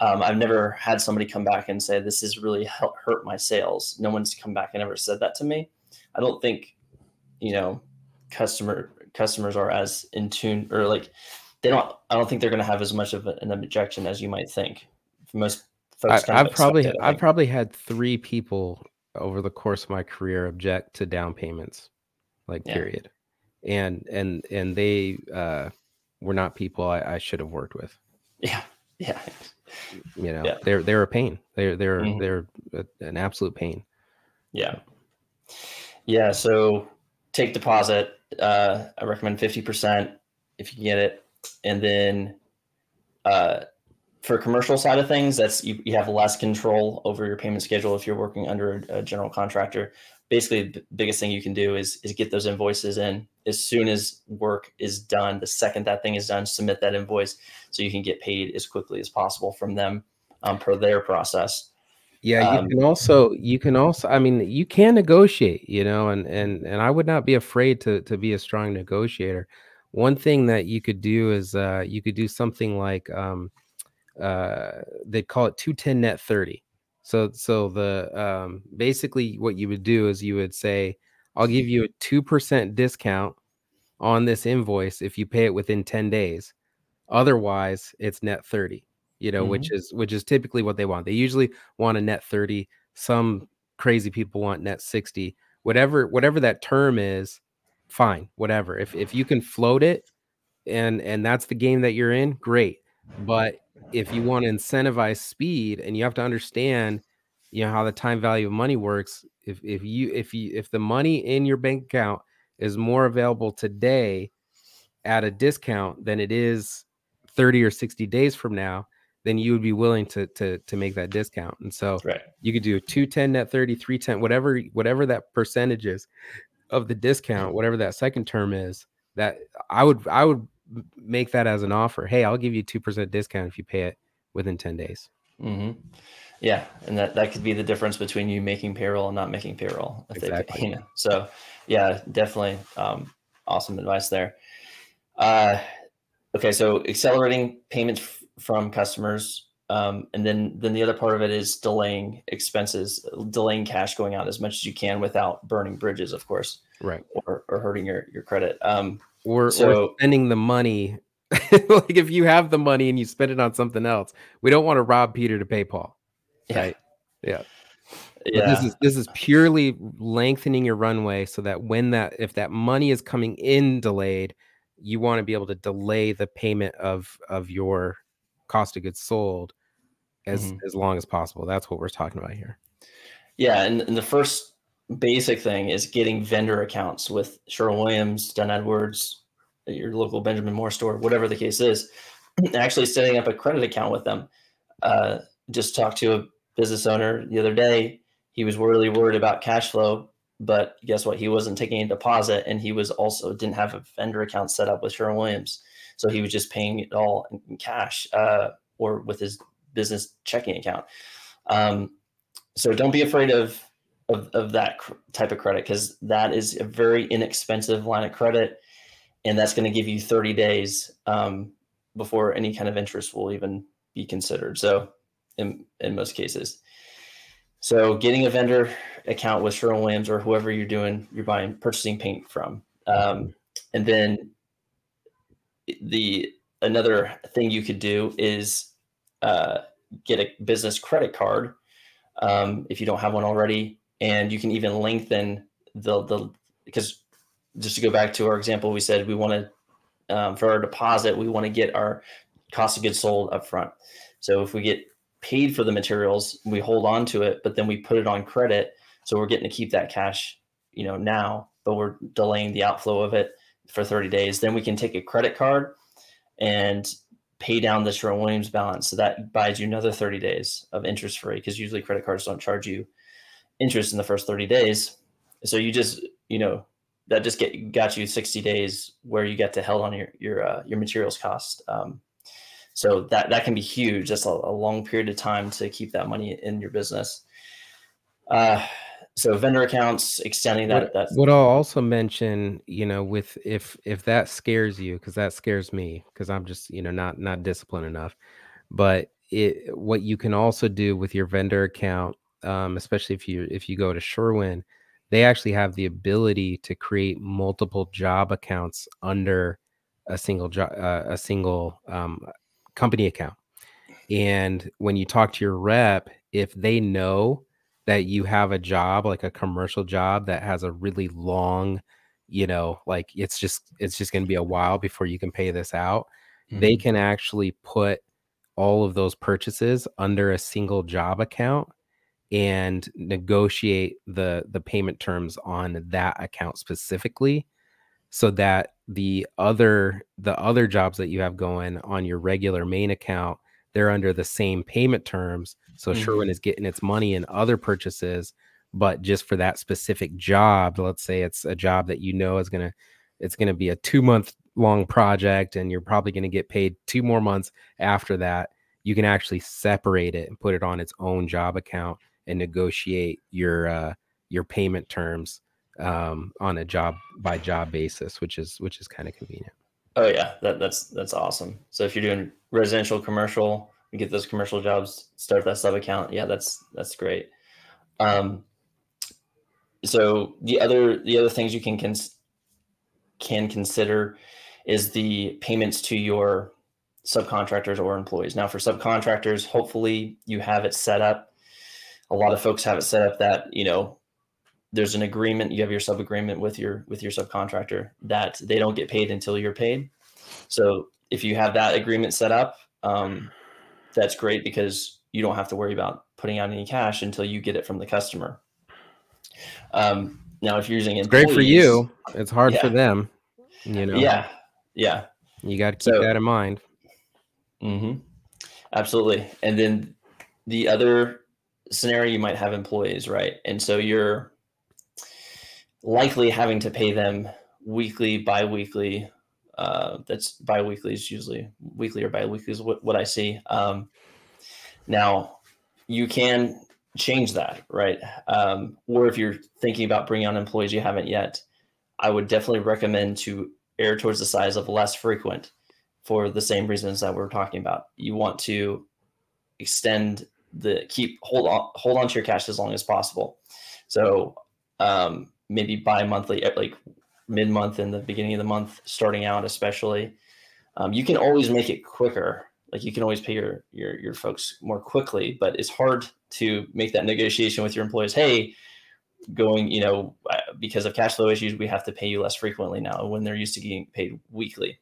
Um, I've never had somebody come back and say this has really helped hurt my sales. No one's come back and ever said that to me. I don't think, you know, customer customers are as in tune or like they don't. I don't think they're going to have as much of an objection as you might think. Most folks, I, have probably I've probably had three people over the course of my career object to down payments, like yeah. period and and and they uh, were not people I, I should have worked with. Yeah, yeah. You know, yeah. they're they're a pain. They're they're mm-hmm. they're a, an absolute pain. Yeah, yeah. So take deposit. Uh, I recommend fifty percent if you get it, and then uh, for commercial side of things, that's you, you have less control over your payment schedule if you're working under a, a general contractor. Basically the biggest thing you can do is is get those invoices in. As soon as work is done the second that thing is done submit that invoice so you can get paid as quickly as possible from them um, per their process. Yeah you um, can also you can also i mean you can negotiate you know and and and i would not be afraid to to be a strong negotiator. One thing that you could do is uh you could do something like um uh they call it 210 net 30 so so the um, basically what you would do is you would say, I'll give you a two percent discount on this invoice if you pay it within 10 days. Otherwise, it's net 30, you know, mm-hmm. which is which is typically what they want. They usually want a net 30. Some crazy people want net 60. Whatever whatever that term is, fine, whatever. If if you can float it and and that's the game that you're in, great. But if you want to incentivize speed and you have to understand you know how the time value of money works if if you if you if the money in your bank account is more available today at a discount than it is 30 or 60 days from now then you would be willing to to to make that discount and so right. you could do a 210 net 30 310 whatever whatever that percentage is of the discount mm-hmm. whatever that second term is that i would i would make that as an offer. Hey, I'll give you two percent discount if you pay it within ten days. Mm-hmm. Yeah, and that that could be the difference between you making payroll and not making payroll. Exactly. They, you know, so yeah, definitely um, awesome advice there. Uh, okay, so accelerating payments f- from customers, um, and then then the other part of it is delaying expenses, delaying cash going out as much as you can without burning bridges, of course, right, or, or hurting your your credit. Um, or, so, or spending the money like if you have the money and you spend it on something else we don't want to rob peter to pay paul right? Yeah. Yeah this is this is purely lengthening your runway so that when that if that money is coming in delayed you want to be able to delay the payment of of your cost of goods sold as mm-hmm. as long as possible. That's what we're talking about here. Yeah, and, and the first basic thing is getting vendor accounts with Sherwin Williams, Dunn Edwards, your local Benjamin Moore store, whatever the case is. Actually, setting up a credit account with them. Uh, just talked to a business owner the other day. He was really worried about cash flow, but guess what? He wasn't taking a deposit, and he was also didn't have a vendor account set up with Sherwin Williams, so he was just paying it all in cash uh, or with his business checking account. Um, so don't be afraid of of, of that cr- type of credit because that is a very inexpensive line of credit, and that's going to give you 30 days um, before any kind of interest will even be considered. So in in most cases. So getting a vendor account with Sherwin Williams or whoever you're doing, you're buying purchasing paint from, um, and then the another thing you could do is uh, get a business credit card um, if you don't have one already, and you can even lengthen the the because just to go back to our example, we said we want to um, for our deposit we want to get our cost of goods sold up front. So if we get paid for the materials, we hold on to it, but then we put it on credit. So we're getting to keep that cash, you know, now, but we're delaying the outflow of it for 30 days. Then we can take a credit card and pay down the Sherwin Williams balance. So that buys you another 30 days of interest free because usually credit cards don't charge you interest in the first 30 days. So you just, you know, that just get got you 60 days where you get to held on your your uh, your materials cost. Um, so that that can be huge. Just a, a, long period of time to keep that money in your business. Uh, so vendor accounts, extending that. What, what I'll also mention, you know, with if if that scares you, because that scares me, because I'm just you know not not disciplined enough. But it what you can also do with your vendor account, um, especially if you if you go to Sherwin, they actually have the ability to create multiple job accounts under a single job, uh, a single um, company account. And when you talk to your rep, if they know that you have a job, like a commercial job that has a really long, you know, like it's just it's just going to be a while before you can pay this out, mm-hmm. they can actually put all of those purchases under a single job account and negotiate the the payment terms on that account specifically so that the other the other jobs that you have going on your regular main account they're under the same payment terms so mm-hmm. sherwin is getting its money in other purchases but just for that specific job let's say it's a job that you know is going to it's going to be a 2 month long project and you're probably going to get paid two more months after that you can actually separate it and put it on its own job account and negotiate your uh, your payment terms um, on a job by job basis, which is which is kind of convenient. Oh yeah, that, that's that's awesome. So if you're doing residential, commercial, you get those commercial jobs, start that sub account. Yeah, that's that's great. Um, so the other the other things you can cons- can consider is the payments to your subcontractors or employees. Now for subcontractors, hopefully you have it set up. A lot of folks have it set up that you know there's an agreement you have your sub agreement with your with your subcontractor that they don't get paid until you're paid. So if you have that agreement set up um, that's great because you don't have to worry about putting out any cash until you get it from the customer. Um, now if you're using it's great for you. It's hard yeah. for them you know. Yeah yeah. You got to keep so, that in mind. Mm-hmm. absolutely. And then the other scenario you might have employees right and so you're likely having to pay them weekly, bi-weekly. Uh, that's bi-weekly is usually weekly or bi-weekly is what, what I see. Um, now you can change that, right? Um, or if you're thinking about bringing on employees you haven't yet, I would definitely recommend to err towards the size of less frequent for the same reasons that we're talking about. You want to extend the keep hold on hold on to your cash as long as possible. So um, maybe bi-monthly like mid-month and the beginning of the month starting out especially um, you can always make it quicker like you can always pay your, your your folks more quickly but it's hard to make that negotiation with your employees hey going you know uh, because of cash flow issues we have to pay you less frequently now when they're used to getting paid weekly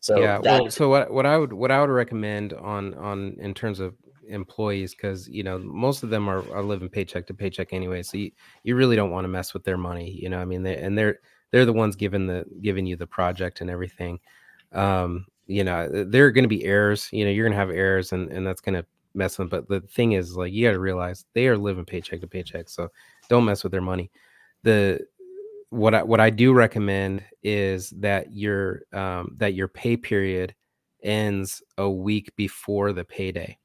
so yeah well so what, what i would what i would recommend on on in terms of employees because you know most of them are, are living paycheck to paycheck anyway so you, you really don't want to mess with their money you know i mean they, and they're they're the ones giving the giving you the project and everything um you know there are going to be errors you know you're going to have errors and and that's going to mess them but the thing is like you got to realize they are living paycheck to paycheck so don't mess with their money the what I, what I do recommend is that your um, that your pay period ends a week before the payday.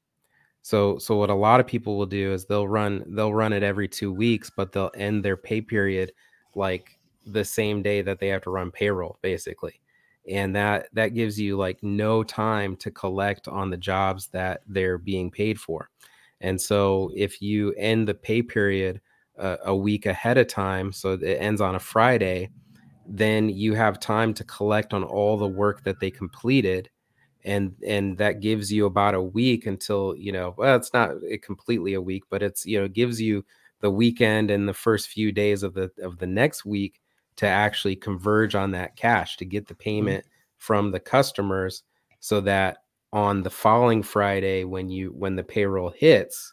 So so what a lot of people will do is they'll run they'll run it every 2 weeks but they'll end their pay period like the same day that they have to run payroll basically. And that that gives you like no time to collect on the jobs that they're being paid for. And so if you end the pay period a, a week ahead of time, so it ends on a Friday, then you have time to collect on all the work that they completed and and that gives you about a week until you know well it's not completely a week but it's you know gives you the weekend and the first few days of the of the next week to actually converge on that cash to get the mm-hmm. payment from the customers so that on the following friday when you when the payroll hits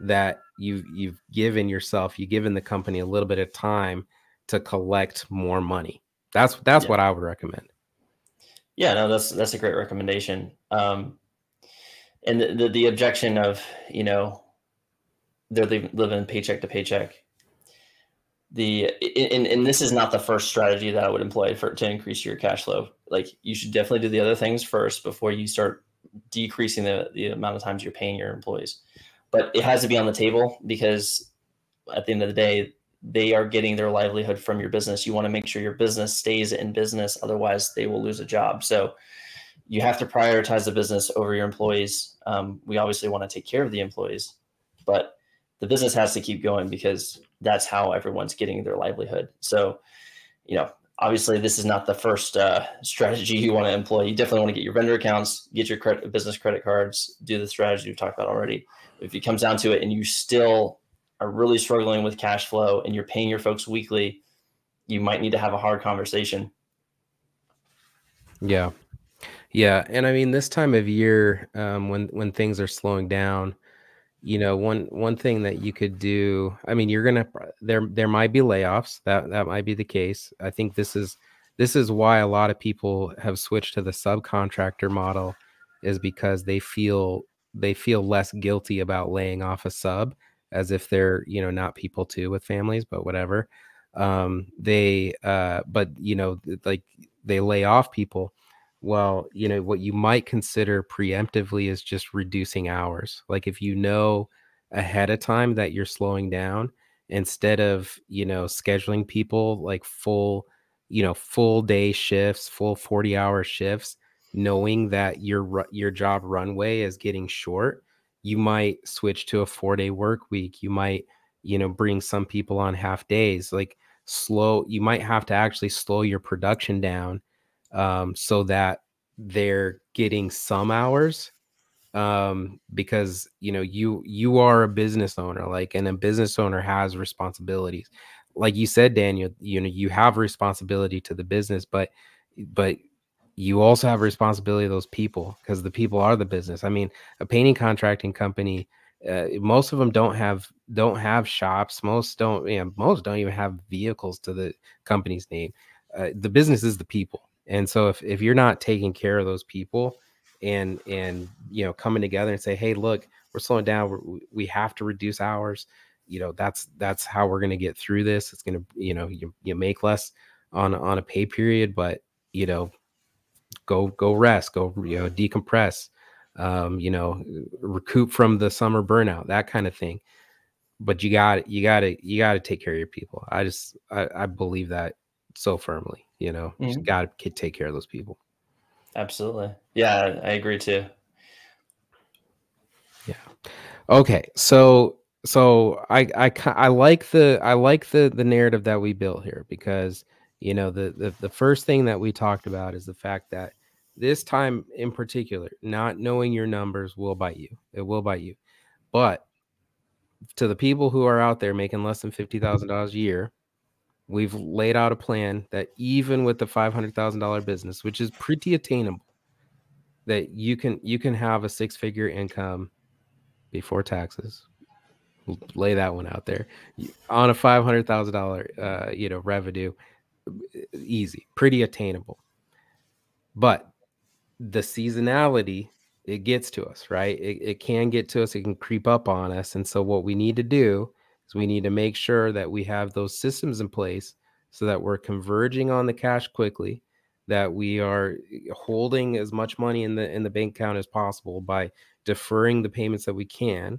that you you've given yourself you've given the company a little bit of time to collect more money that's that's yeah. what i would recommend yeah no that's that's a great recommendation. Um and the, the, the objection of you know they're living paycheck to paycheck. The and, and this is not the first strategy that i would employ for to increase your cash flow. Like you should definitely do the other things first before you start decreasing the, the amount of times you're paying your employees. But it has to be on the table because at the end of the day, they are getting their livelihood from your business. You want to make sure your business stays in business, otherwise, they will lose a job. So you have to prioritize the business over your employees. Um, we obviously want to take care of the employees, but the business has to keep going because that's how everyone's getting their livelihood. So, you know, obviously this is not the first uh, strategy you want to employ. You definitely want to get your vendor accounts, get your credit, business credit cards, do the strategy we've talked about already if it comes down to it and you still are really struggling with cash flow and you're paying your folks weekly, you might need to have a hard conversation. Yeah. Yeah. And I mean, this time of year, um, when, when things are slowing down, you know, one, one thing that you could do, I mean, you're to, there, there might be layoffs that, that might be the case. I think this is, this is why a lot of people have switched to the subcontractor model is because they feel they feel less guilty about laying off a sub as if they're you know not people too with families but whatever. Um they uh but you know like they lay off people. Well you know what you might consider preemptively is just reducing hours. Like if you know ahead of time that you're slowing down instead of you know scheduling people like full you know full day shifts full 40 hour shifts knowing that your your job runway is getting short, you might switch to a 4-day work week. You might, you know, bring some people on half days. Like slow, you might have to actually slow your production down um, so that they're getting some hours um because you know you you are a business owner like and a business owner has responsibilities like you said daniel you know you have responsibility to the business but but you also have responsibility of those people because the people are the business. I mean, a painting contracting company, uh, most of them don't have don't have shops. Most don't, you know, most don't even have vehicles to the company's name. Uh, the business is the people, and so if if you're not taking care of those people, and and you know coming together and say, hey, look, we're slowing down. We're, we have to reduce hours. You know, that's that's how we're going to get through this. It's going to, you know, you, you make less on on a pay period, but you know go go rest, go you know decompress, um, you know recoup from the summer burnout, that kind of thing. But you got you got to you got to take care of your people. I just I, I believe that so firmly. You know, mm-hmm. you got to take care of those people. Absolutely, yeah, I agree too. Yeah. Okay, so so I I I like the I like the the narrative that we built here because you know the, the the first thing that we talked about is the fact that this time in particular not knowing your numbers will bite you it will bite you but to the people who are out there making less than $50000 a year we've laid out a plan that even with the $500000 business which is pretty attainable that you can you can have a six figure income before taxes. Lay that one out there. On a five hundred thousand dollar, uh, you know, revenue, easy, pretty attainable. But the seasonality it gets to us, right? It, it can get to us, it can creep up on us. And so, what we need to do is we need to make sure that we have those systems in place so that we're converging on the cash quickly, that we are eh, holding as much money in the in the bank account as possible by deferring the payments that we can,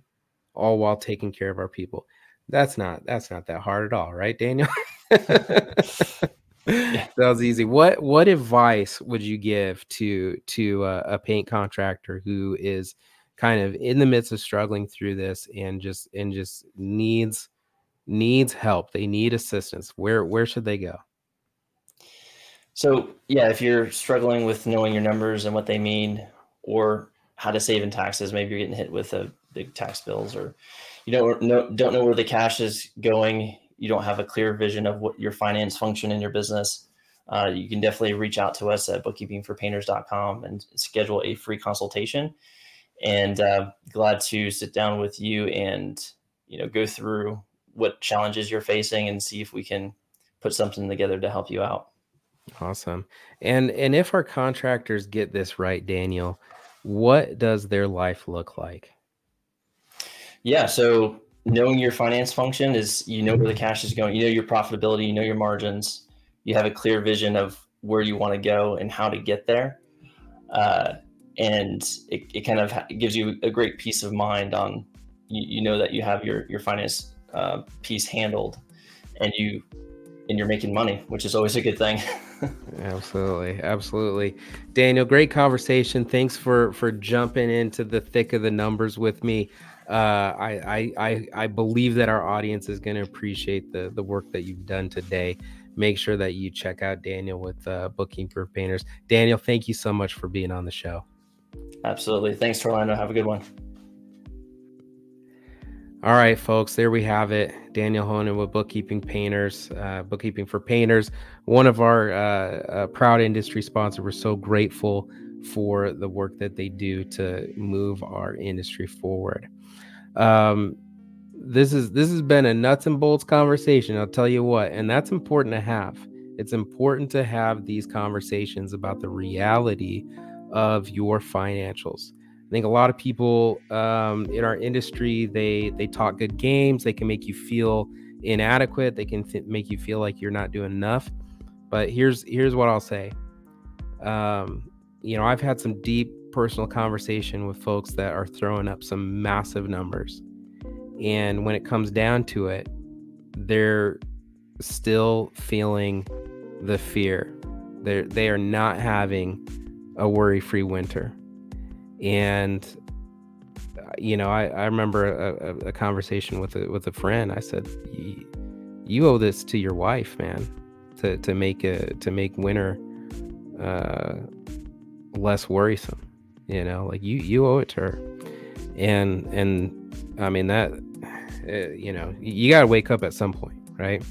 all while taking care of our people. That's not that's not that hard at all, right, Daniel? Sounds easy. What what advice would you give to to a, a, paint contractor who is kind of in the midst of struggling through this and just and just needs needs help? They need assistance. Where where should they go? So yeah, if you're struggling with knowing your numbers and what they mean, or how to save in taxes, maybe you're getting hit with a big tax bills, or you don't know don't know where the cash is going you don't have a clear vision of what your finance function in your business, uh, you can definitely reach out to us at bookkeepingforpainters.com and schedule a free consultation. And uh, glad to sit down with you and you know go through what challenges you're facing and see if we can put something together to help you out. Awesome. And and if our contractors get this right, Daniel, what does their life look like? Yeah, so knowing your finance function is you know where the cash is going, you know your profitability, you know your margins, you have a clear vision of where you want to go and how to get there. Uh, and it, it kind of gives you a great peace of mind on you, you know that you have your your finance uh, piece handled and you and you're making money which is always a good thing. Absolutely absolutely. Daniel great conversation. Thanks for for jumping into the thick of the numbers with me uh, I, I I believe that our audience is going to appreciate the the work that you've done today. Make sure that you check out Daniel with uh, Bookkeeping for Painters. Daniel, thank you so much for being on the show. Absolutely. Thanks, Orlando. Have a good one. All right, folks, there we have it. Daniel Honan with Bookkeeping Painters, uh, Bookkeeping for Painters, one of our uh, uh, proud industry sponsors. We're so grateful for the work that they do to move our industry forward. Um, this is this has been a nuts and bolts conversation. I'll tell you what, and that's important to have. It's important to have these conversations about the reality of your financials. I think a lot of people um, in our industry they they talk good games. They can make you feel inadequate. They can th- make you feel like you're not doing enough. But here's here's what I'll say. Um, you know, I've had some deep personal conversation with folks that are throwing up some massive numbers. And when it comes down to it, they're still feeling the fear. They're they are not having a worry-free winter. And you know, I, I remember a, a, conversation with a with a friend. I said, "You owe this to your wife, man, to to make a to make winter uh, less worrisome." You know like you you owe it to her. And and i mean that uh, you know you got to wake up at some point right?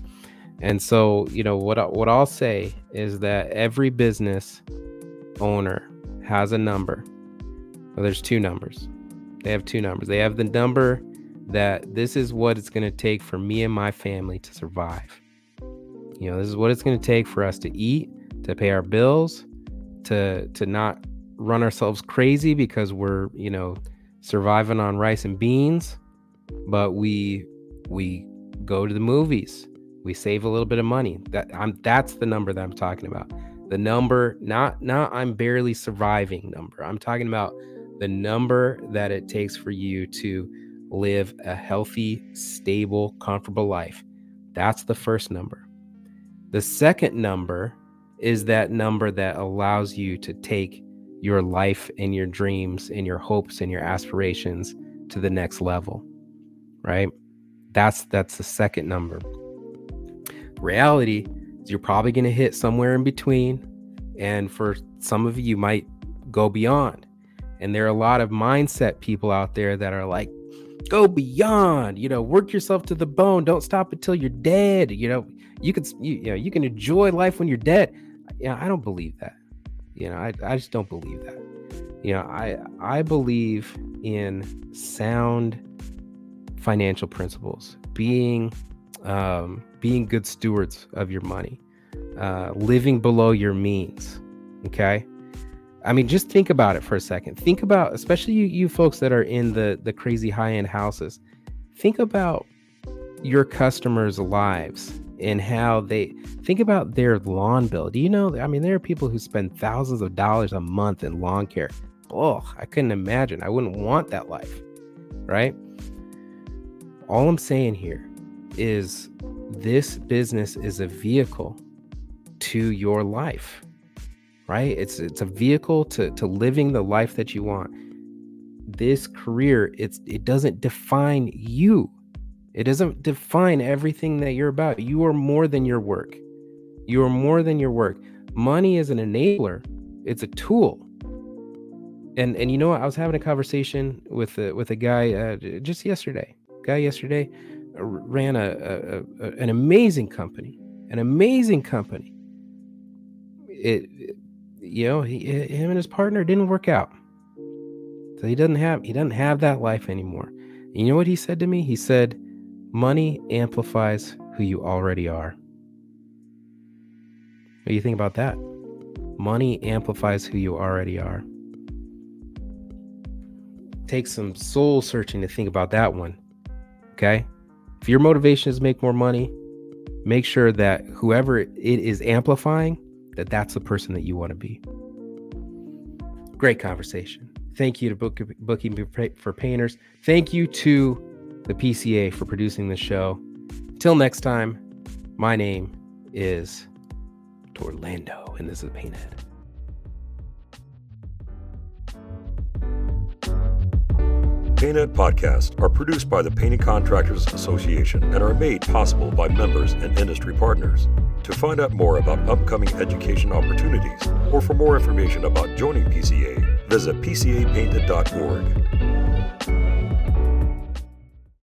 And so you know what what i'll say is that every business owner has a number. Well there's two numbers. They have two numbers. They have the number that this is what it's going to take for me and my family to survive. You know this is what it's going to take for us to eat to pay our bills to to not run ourselves crazy because we're, you know, surviving on rice and beans, but we we go to the movies. We save a little bit of money. That I'm that's the number that I'm talking about. The number, not not I'm barely surviving number. I'm talking about the number that it takes for you to live a healthy, stable, comfortable life. That's the first number. The second number is that number that allows you to take your life and your dreams and your hopes and your aspirations to the next level right? That's that's the second number. Reality is you're probably going to hit somewhere in between and for some of you might go beyond. And there are a lot of mindset people out there that are like go beyond you know work yourself to the bone. Don't stop until you're dead. You know you can you, you know you can enjoy life when you're dead. Yeah i don't believe that you know, I, I just don't believe that. You know, I I believe in sound financial principles, being um, being good stewards of your money, uh, living below your means. Okay. I mean, just think about it for a second. Think about, especially you, you folks that are in the the crazy high end houses. Think about your customers' lives and how they think about their lawn bill. Do you know? I mean, there are people who spend thousands of dollars a month in lawn care. Oh, I couldn't imagine. I wouldn't want that life, right? All I'm saying here is this business is a vehicle to your life right it's it's a vehicle to to living the life that you want this career it's it doesn't define you it doesn't define everything that you're about. You are more than your work. You are more than your work. Money is an enabler. It's a tool. And and you know what? I was having a conversation with a, with a guy uh, just yesterday. Guy yesterday uh, ran a, a, a, an amazing company an amazing company. It you know, he, him and his partner didn't work out. So he doesn't have he doesn't have that life anymore. And you know what he said to me? He said, "Money amplifies who you already are." What do you think about that? Money amplifies who you already are. Take some soul searching to think about that one. Okay? If your motivation is make more money, make sure that whoever it is amplifying that that's the person that you want to be. Great conversation. Thank you to Book, Booking for Painters. Thank you to the PCA for producing this show. Till next time, my name is Torlando, and this is PaintED. PaintED podcasts are produced by the Painting Contractors Association and are made possible by members and industry partners. To find out more about upcoming education opportunities or for more information about joining PCA, visit pcapainted.org.